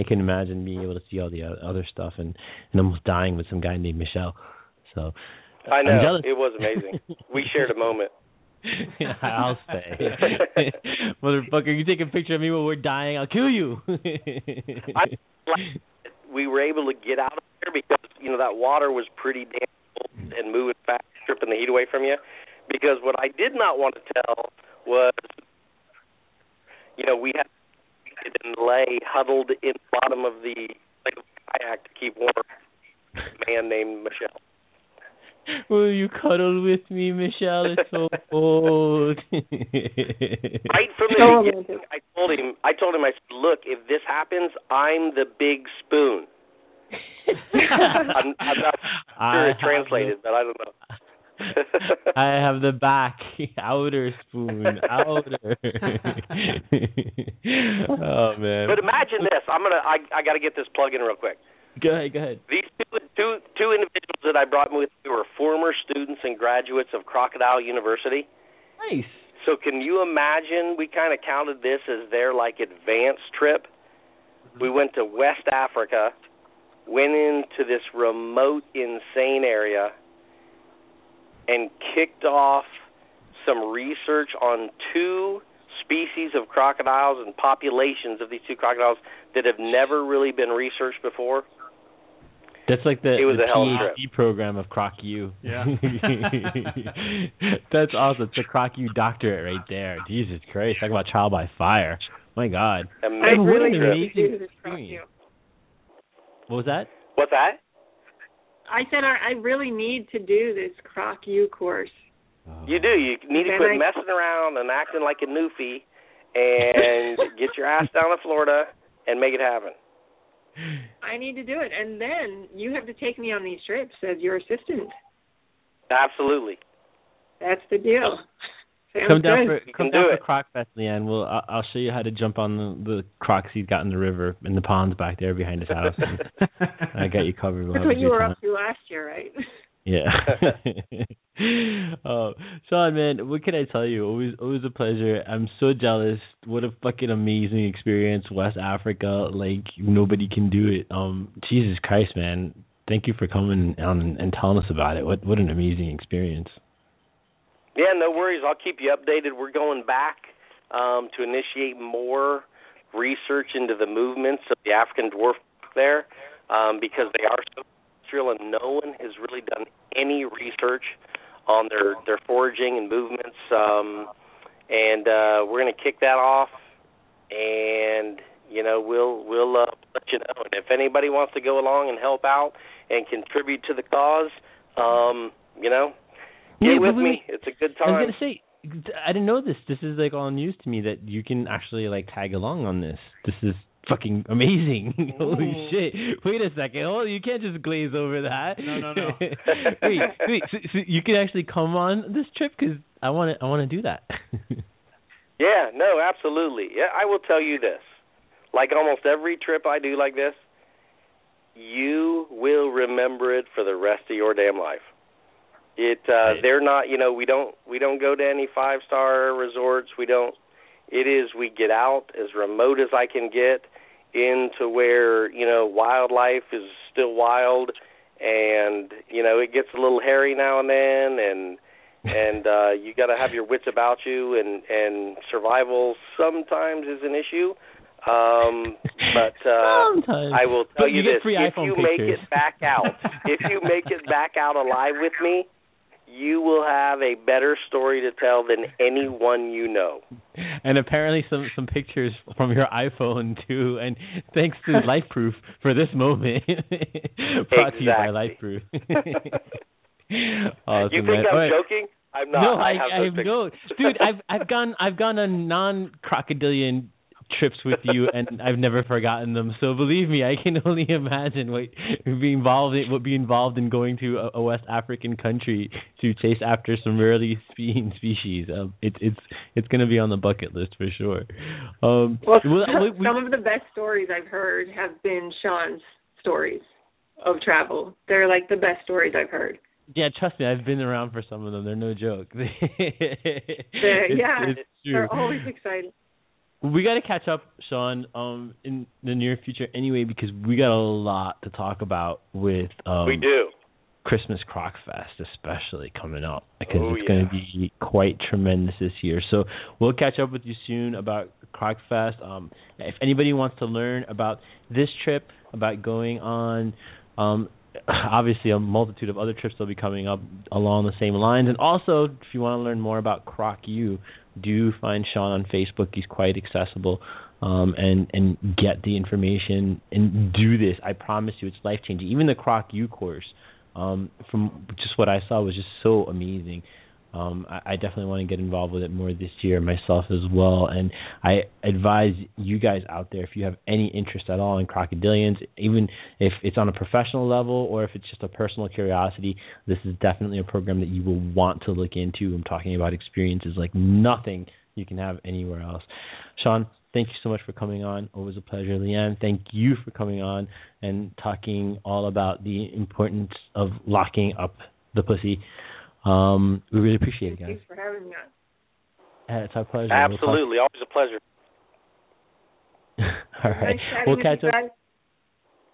I can imagine being able to see all the other stuff and and almost dying with some guy named Michelle. So I know it was amazing. we shared a moment. I'll stay. Motherfucker, you take a picture of me when we're dying, I'll kill you. I we were able to get out of there because you know that water was pretty damn cold and moving fast, stripping the heat away from you. Because what I did not want to tell was, you know, we had and lay huddled in the bottom of the kayak to keep warm. A man named Michelle. Will you cuddle with me, Michelle? It's so cold. Right from the So beginning, I told him. I told him. I said, "Look, if this happens, I'm the big spoon." I'm, I'm not I sure it have translated, but I don't know. I have the back, outer spoon, outer. oh man. But imagine this. I'm gonna. I I got to get this plug in real quick. Go ahead, go ahead. These two two two individuals that I brought with me were former students and graduates of Crocodile University. Nice. So can you imagine? We kind of counted this as their like advanced trip. Mm-hmm. We went to West Africa, went into this remote, insane area, and kicked off some research on two species of crocodiles and populations of these two crocodiles that have never really been researched before. That's like the, It was the a hell of a PhD program of Croc U. Yeah. That's awesome. It's a Croc U doctorate right there. Jesus Christ. Talk about child by fire. My God. Amazing I really an need to amazing do experience. you. What was that? What's that? I said I, I really need to do this Croc U course. Oh. You do. You need to Then quit I- messing around and acting like a newfie and get your ass down to Florida and make it happen. I need to do it, and then you have to take me on these trips as your assistant. Absolutely. That's the deal. Sounds come down good. for come down do for it. Croc Fest, Leanne. We'll I'll, I'll show you how to jump on the the crocs he's got in the river in the ponds back there behind his house. I got you covered. We'll That's what you were time. up to last year, right? Yeah. oh, Shawn, man, what can I tell you? Always, always a pleasure. I'm so jealous. What a fucking amazing experience, West Africa. Like nobody can do it. Um, Jesus Christ, man. Thank you for coming on and, and telling us about it. What, what an amazing experience. Yeah, no worries. I'll keep you updated. We're going back um, to initiate more research into the movements of the African dwarf there um, because they are so industrial and no one has really done any research on their, their foraging and movements. Um, and uh, we're going to kick that off, and you know we'll we'll uh, let you know. And if anybody wants to go along and help out and contribute to the cause, um, you know, get Yeah, with wait, me. It's a good time. I was time. gonna say, I didn't know this. This is like all news to me that you can actually like tag along on this. This is fucking amazing. Holy shit! Wait a second. Oh, you can't just glaze over that. No, no, no. wait, wait. So, so you can actually come on this trip because I want to. I want to do that. Yeah, no, absolutely. Yeah, I will tell you this. Like almost every trip I do like this, you will remember it for the rest of your damn life. It uh they're not, you know, we don't we don't go to any five-star resorts. We don't it is we get out as remote as I can get into where, you know, wildlife is still wild and, you know, it gets a little hairy now and then and and uh you got to have your wits about you and and survival sometimes is an issue. Um but uh Sometimes. I will But tell you you, this: if you make it back out, if you make it back out alive with me, you will have a better story to tell than anyone you know. and apparently some some pictures from your iPhone too. And thanks to LifeProof for this moment, brought to you by Exactly. LifeProof. awesome, you think man. I'm right. joking? I'm not. No, I I, have I, those no, dude. I've I've gone I've gone a non crocodilian trips with you, and I've never forgotten them. So believe me, I can only imagine what be involved in, what be involved in going to a, a West African country to chase after some rarely seen species. Um, it's it's it's going to be on the bucket list for sure. Um, Well, well, some, we- we- some of the best stories I've heard have been Shawn's stories of travel. They're like the best stories I've heard. yeah, trust me, I've been around for some of them. They're no joke. It's- yeah, it's true. they're always exciting. We got to catch up, Shawn, um, in the near future anyway, because we got a lot to talk about with um, we do. Christmas Croc Fest, especially coming up, because Oh, it's going to be quite tremendous this year. So we'll catch up with you soon about Croc Fest. Um, if anybody wants to learn about this trip, about going on, um, obviously a multitude of other trips will be coming up along the same lines, and also if you want to learn more about Croc U, do find Shawn on Facebook. He's quite accessible. Um, and and get the information and do this. I promise you, it's life changing. Even the Croc U course, um, from just what I saw was just so amazing. Um, I, I definitely want to get involved with it more this year myself as well. And I advise you guys out there if you have any interest at all in crocodilians, even if it's on a professional level or if it's just a personal curiosity, this is definitely a program that you will want to look into. I'm talking about experiences like nothing you can have anywhere else. Shawn, thank you so much for coming on. Always a pleasure. Leanne, thank you for coming on and talking all about the importance of locking up the pussy. Um, we really appreciate it, guys. Thanks for having me on. Uh, It's our pleasure. We'll talk- Absolutely, always a pleasure. all right. Nice We'll catch up. guys.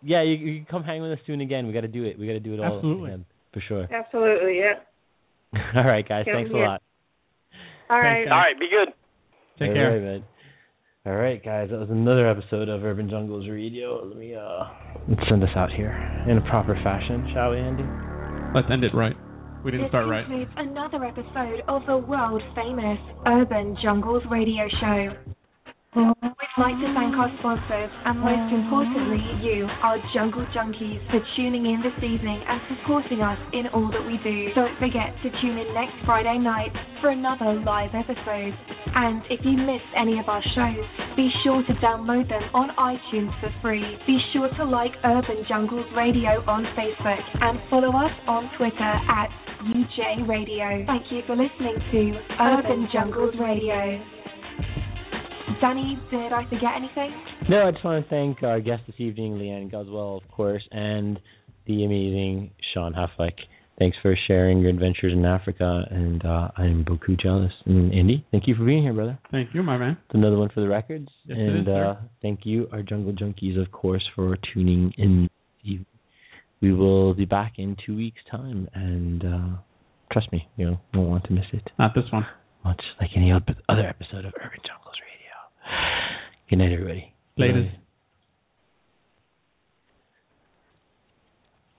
Yeah, you, you come hang with us soon again. We got to do it. We got to do it all Absolutely. again for sure. Absolutely, yeah. all right, guys. Count Thanks a lot. All right. Thanks, All right, be good. Take all care. Right, man. All right, guys. That was another episode of Urban Jungles Radio. Let me uh let's send us out here in a proper fashion, shall we, Andy? Let's end it right. We didn't this start right. another episode of the world famous Urban Jungles radio show. We'd like to thank our sponsors and most importantly you, our jungle junkies, for tuning in this evening and supporting us in all that we do. Don't forget to tune in next Friday night for another live episode. And if you missed any of our shows, be sure to download them on iTunes for free. Be sure to like Urban Jungles Radio on Facebook and follow us on Twitter at UJ Radio. Thank you for listening to Urban Jungles Radio. Danny, did I forget anything? No, I just want to thank our guest this evening, Leanne Guzwell, of course, and the amazing Shawn Heflick. Thanks for sharing your adventures in Africa, and uh, I'm beaucoup jealous. And Andy, thank you for being here, brother. Thank you, my man. It's another one for the records. Yes, it and is, uh, thank you, our Jungle Junkies, of course, for tuning in. We will be back in two weeks' time, and uh, trust me, you know, won't want to miss it. Not this one. Much like any other episode of Urban Jungles Radio. Good night, everybody. Latest.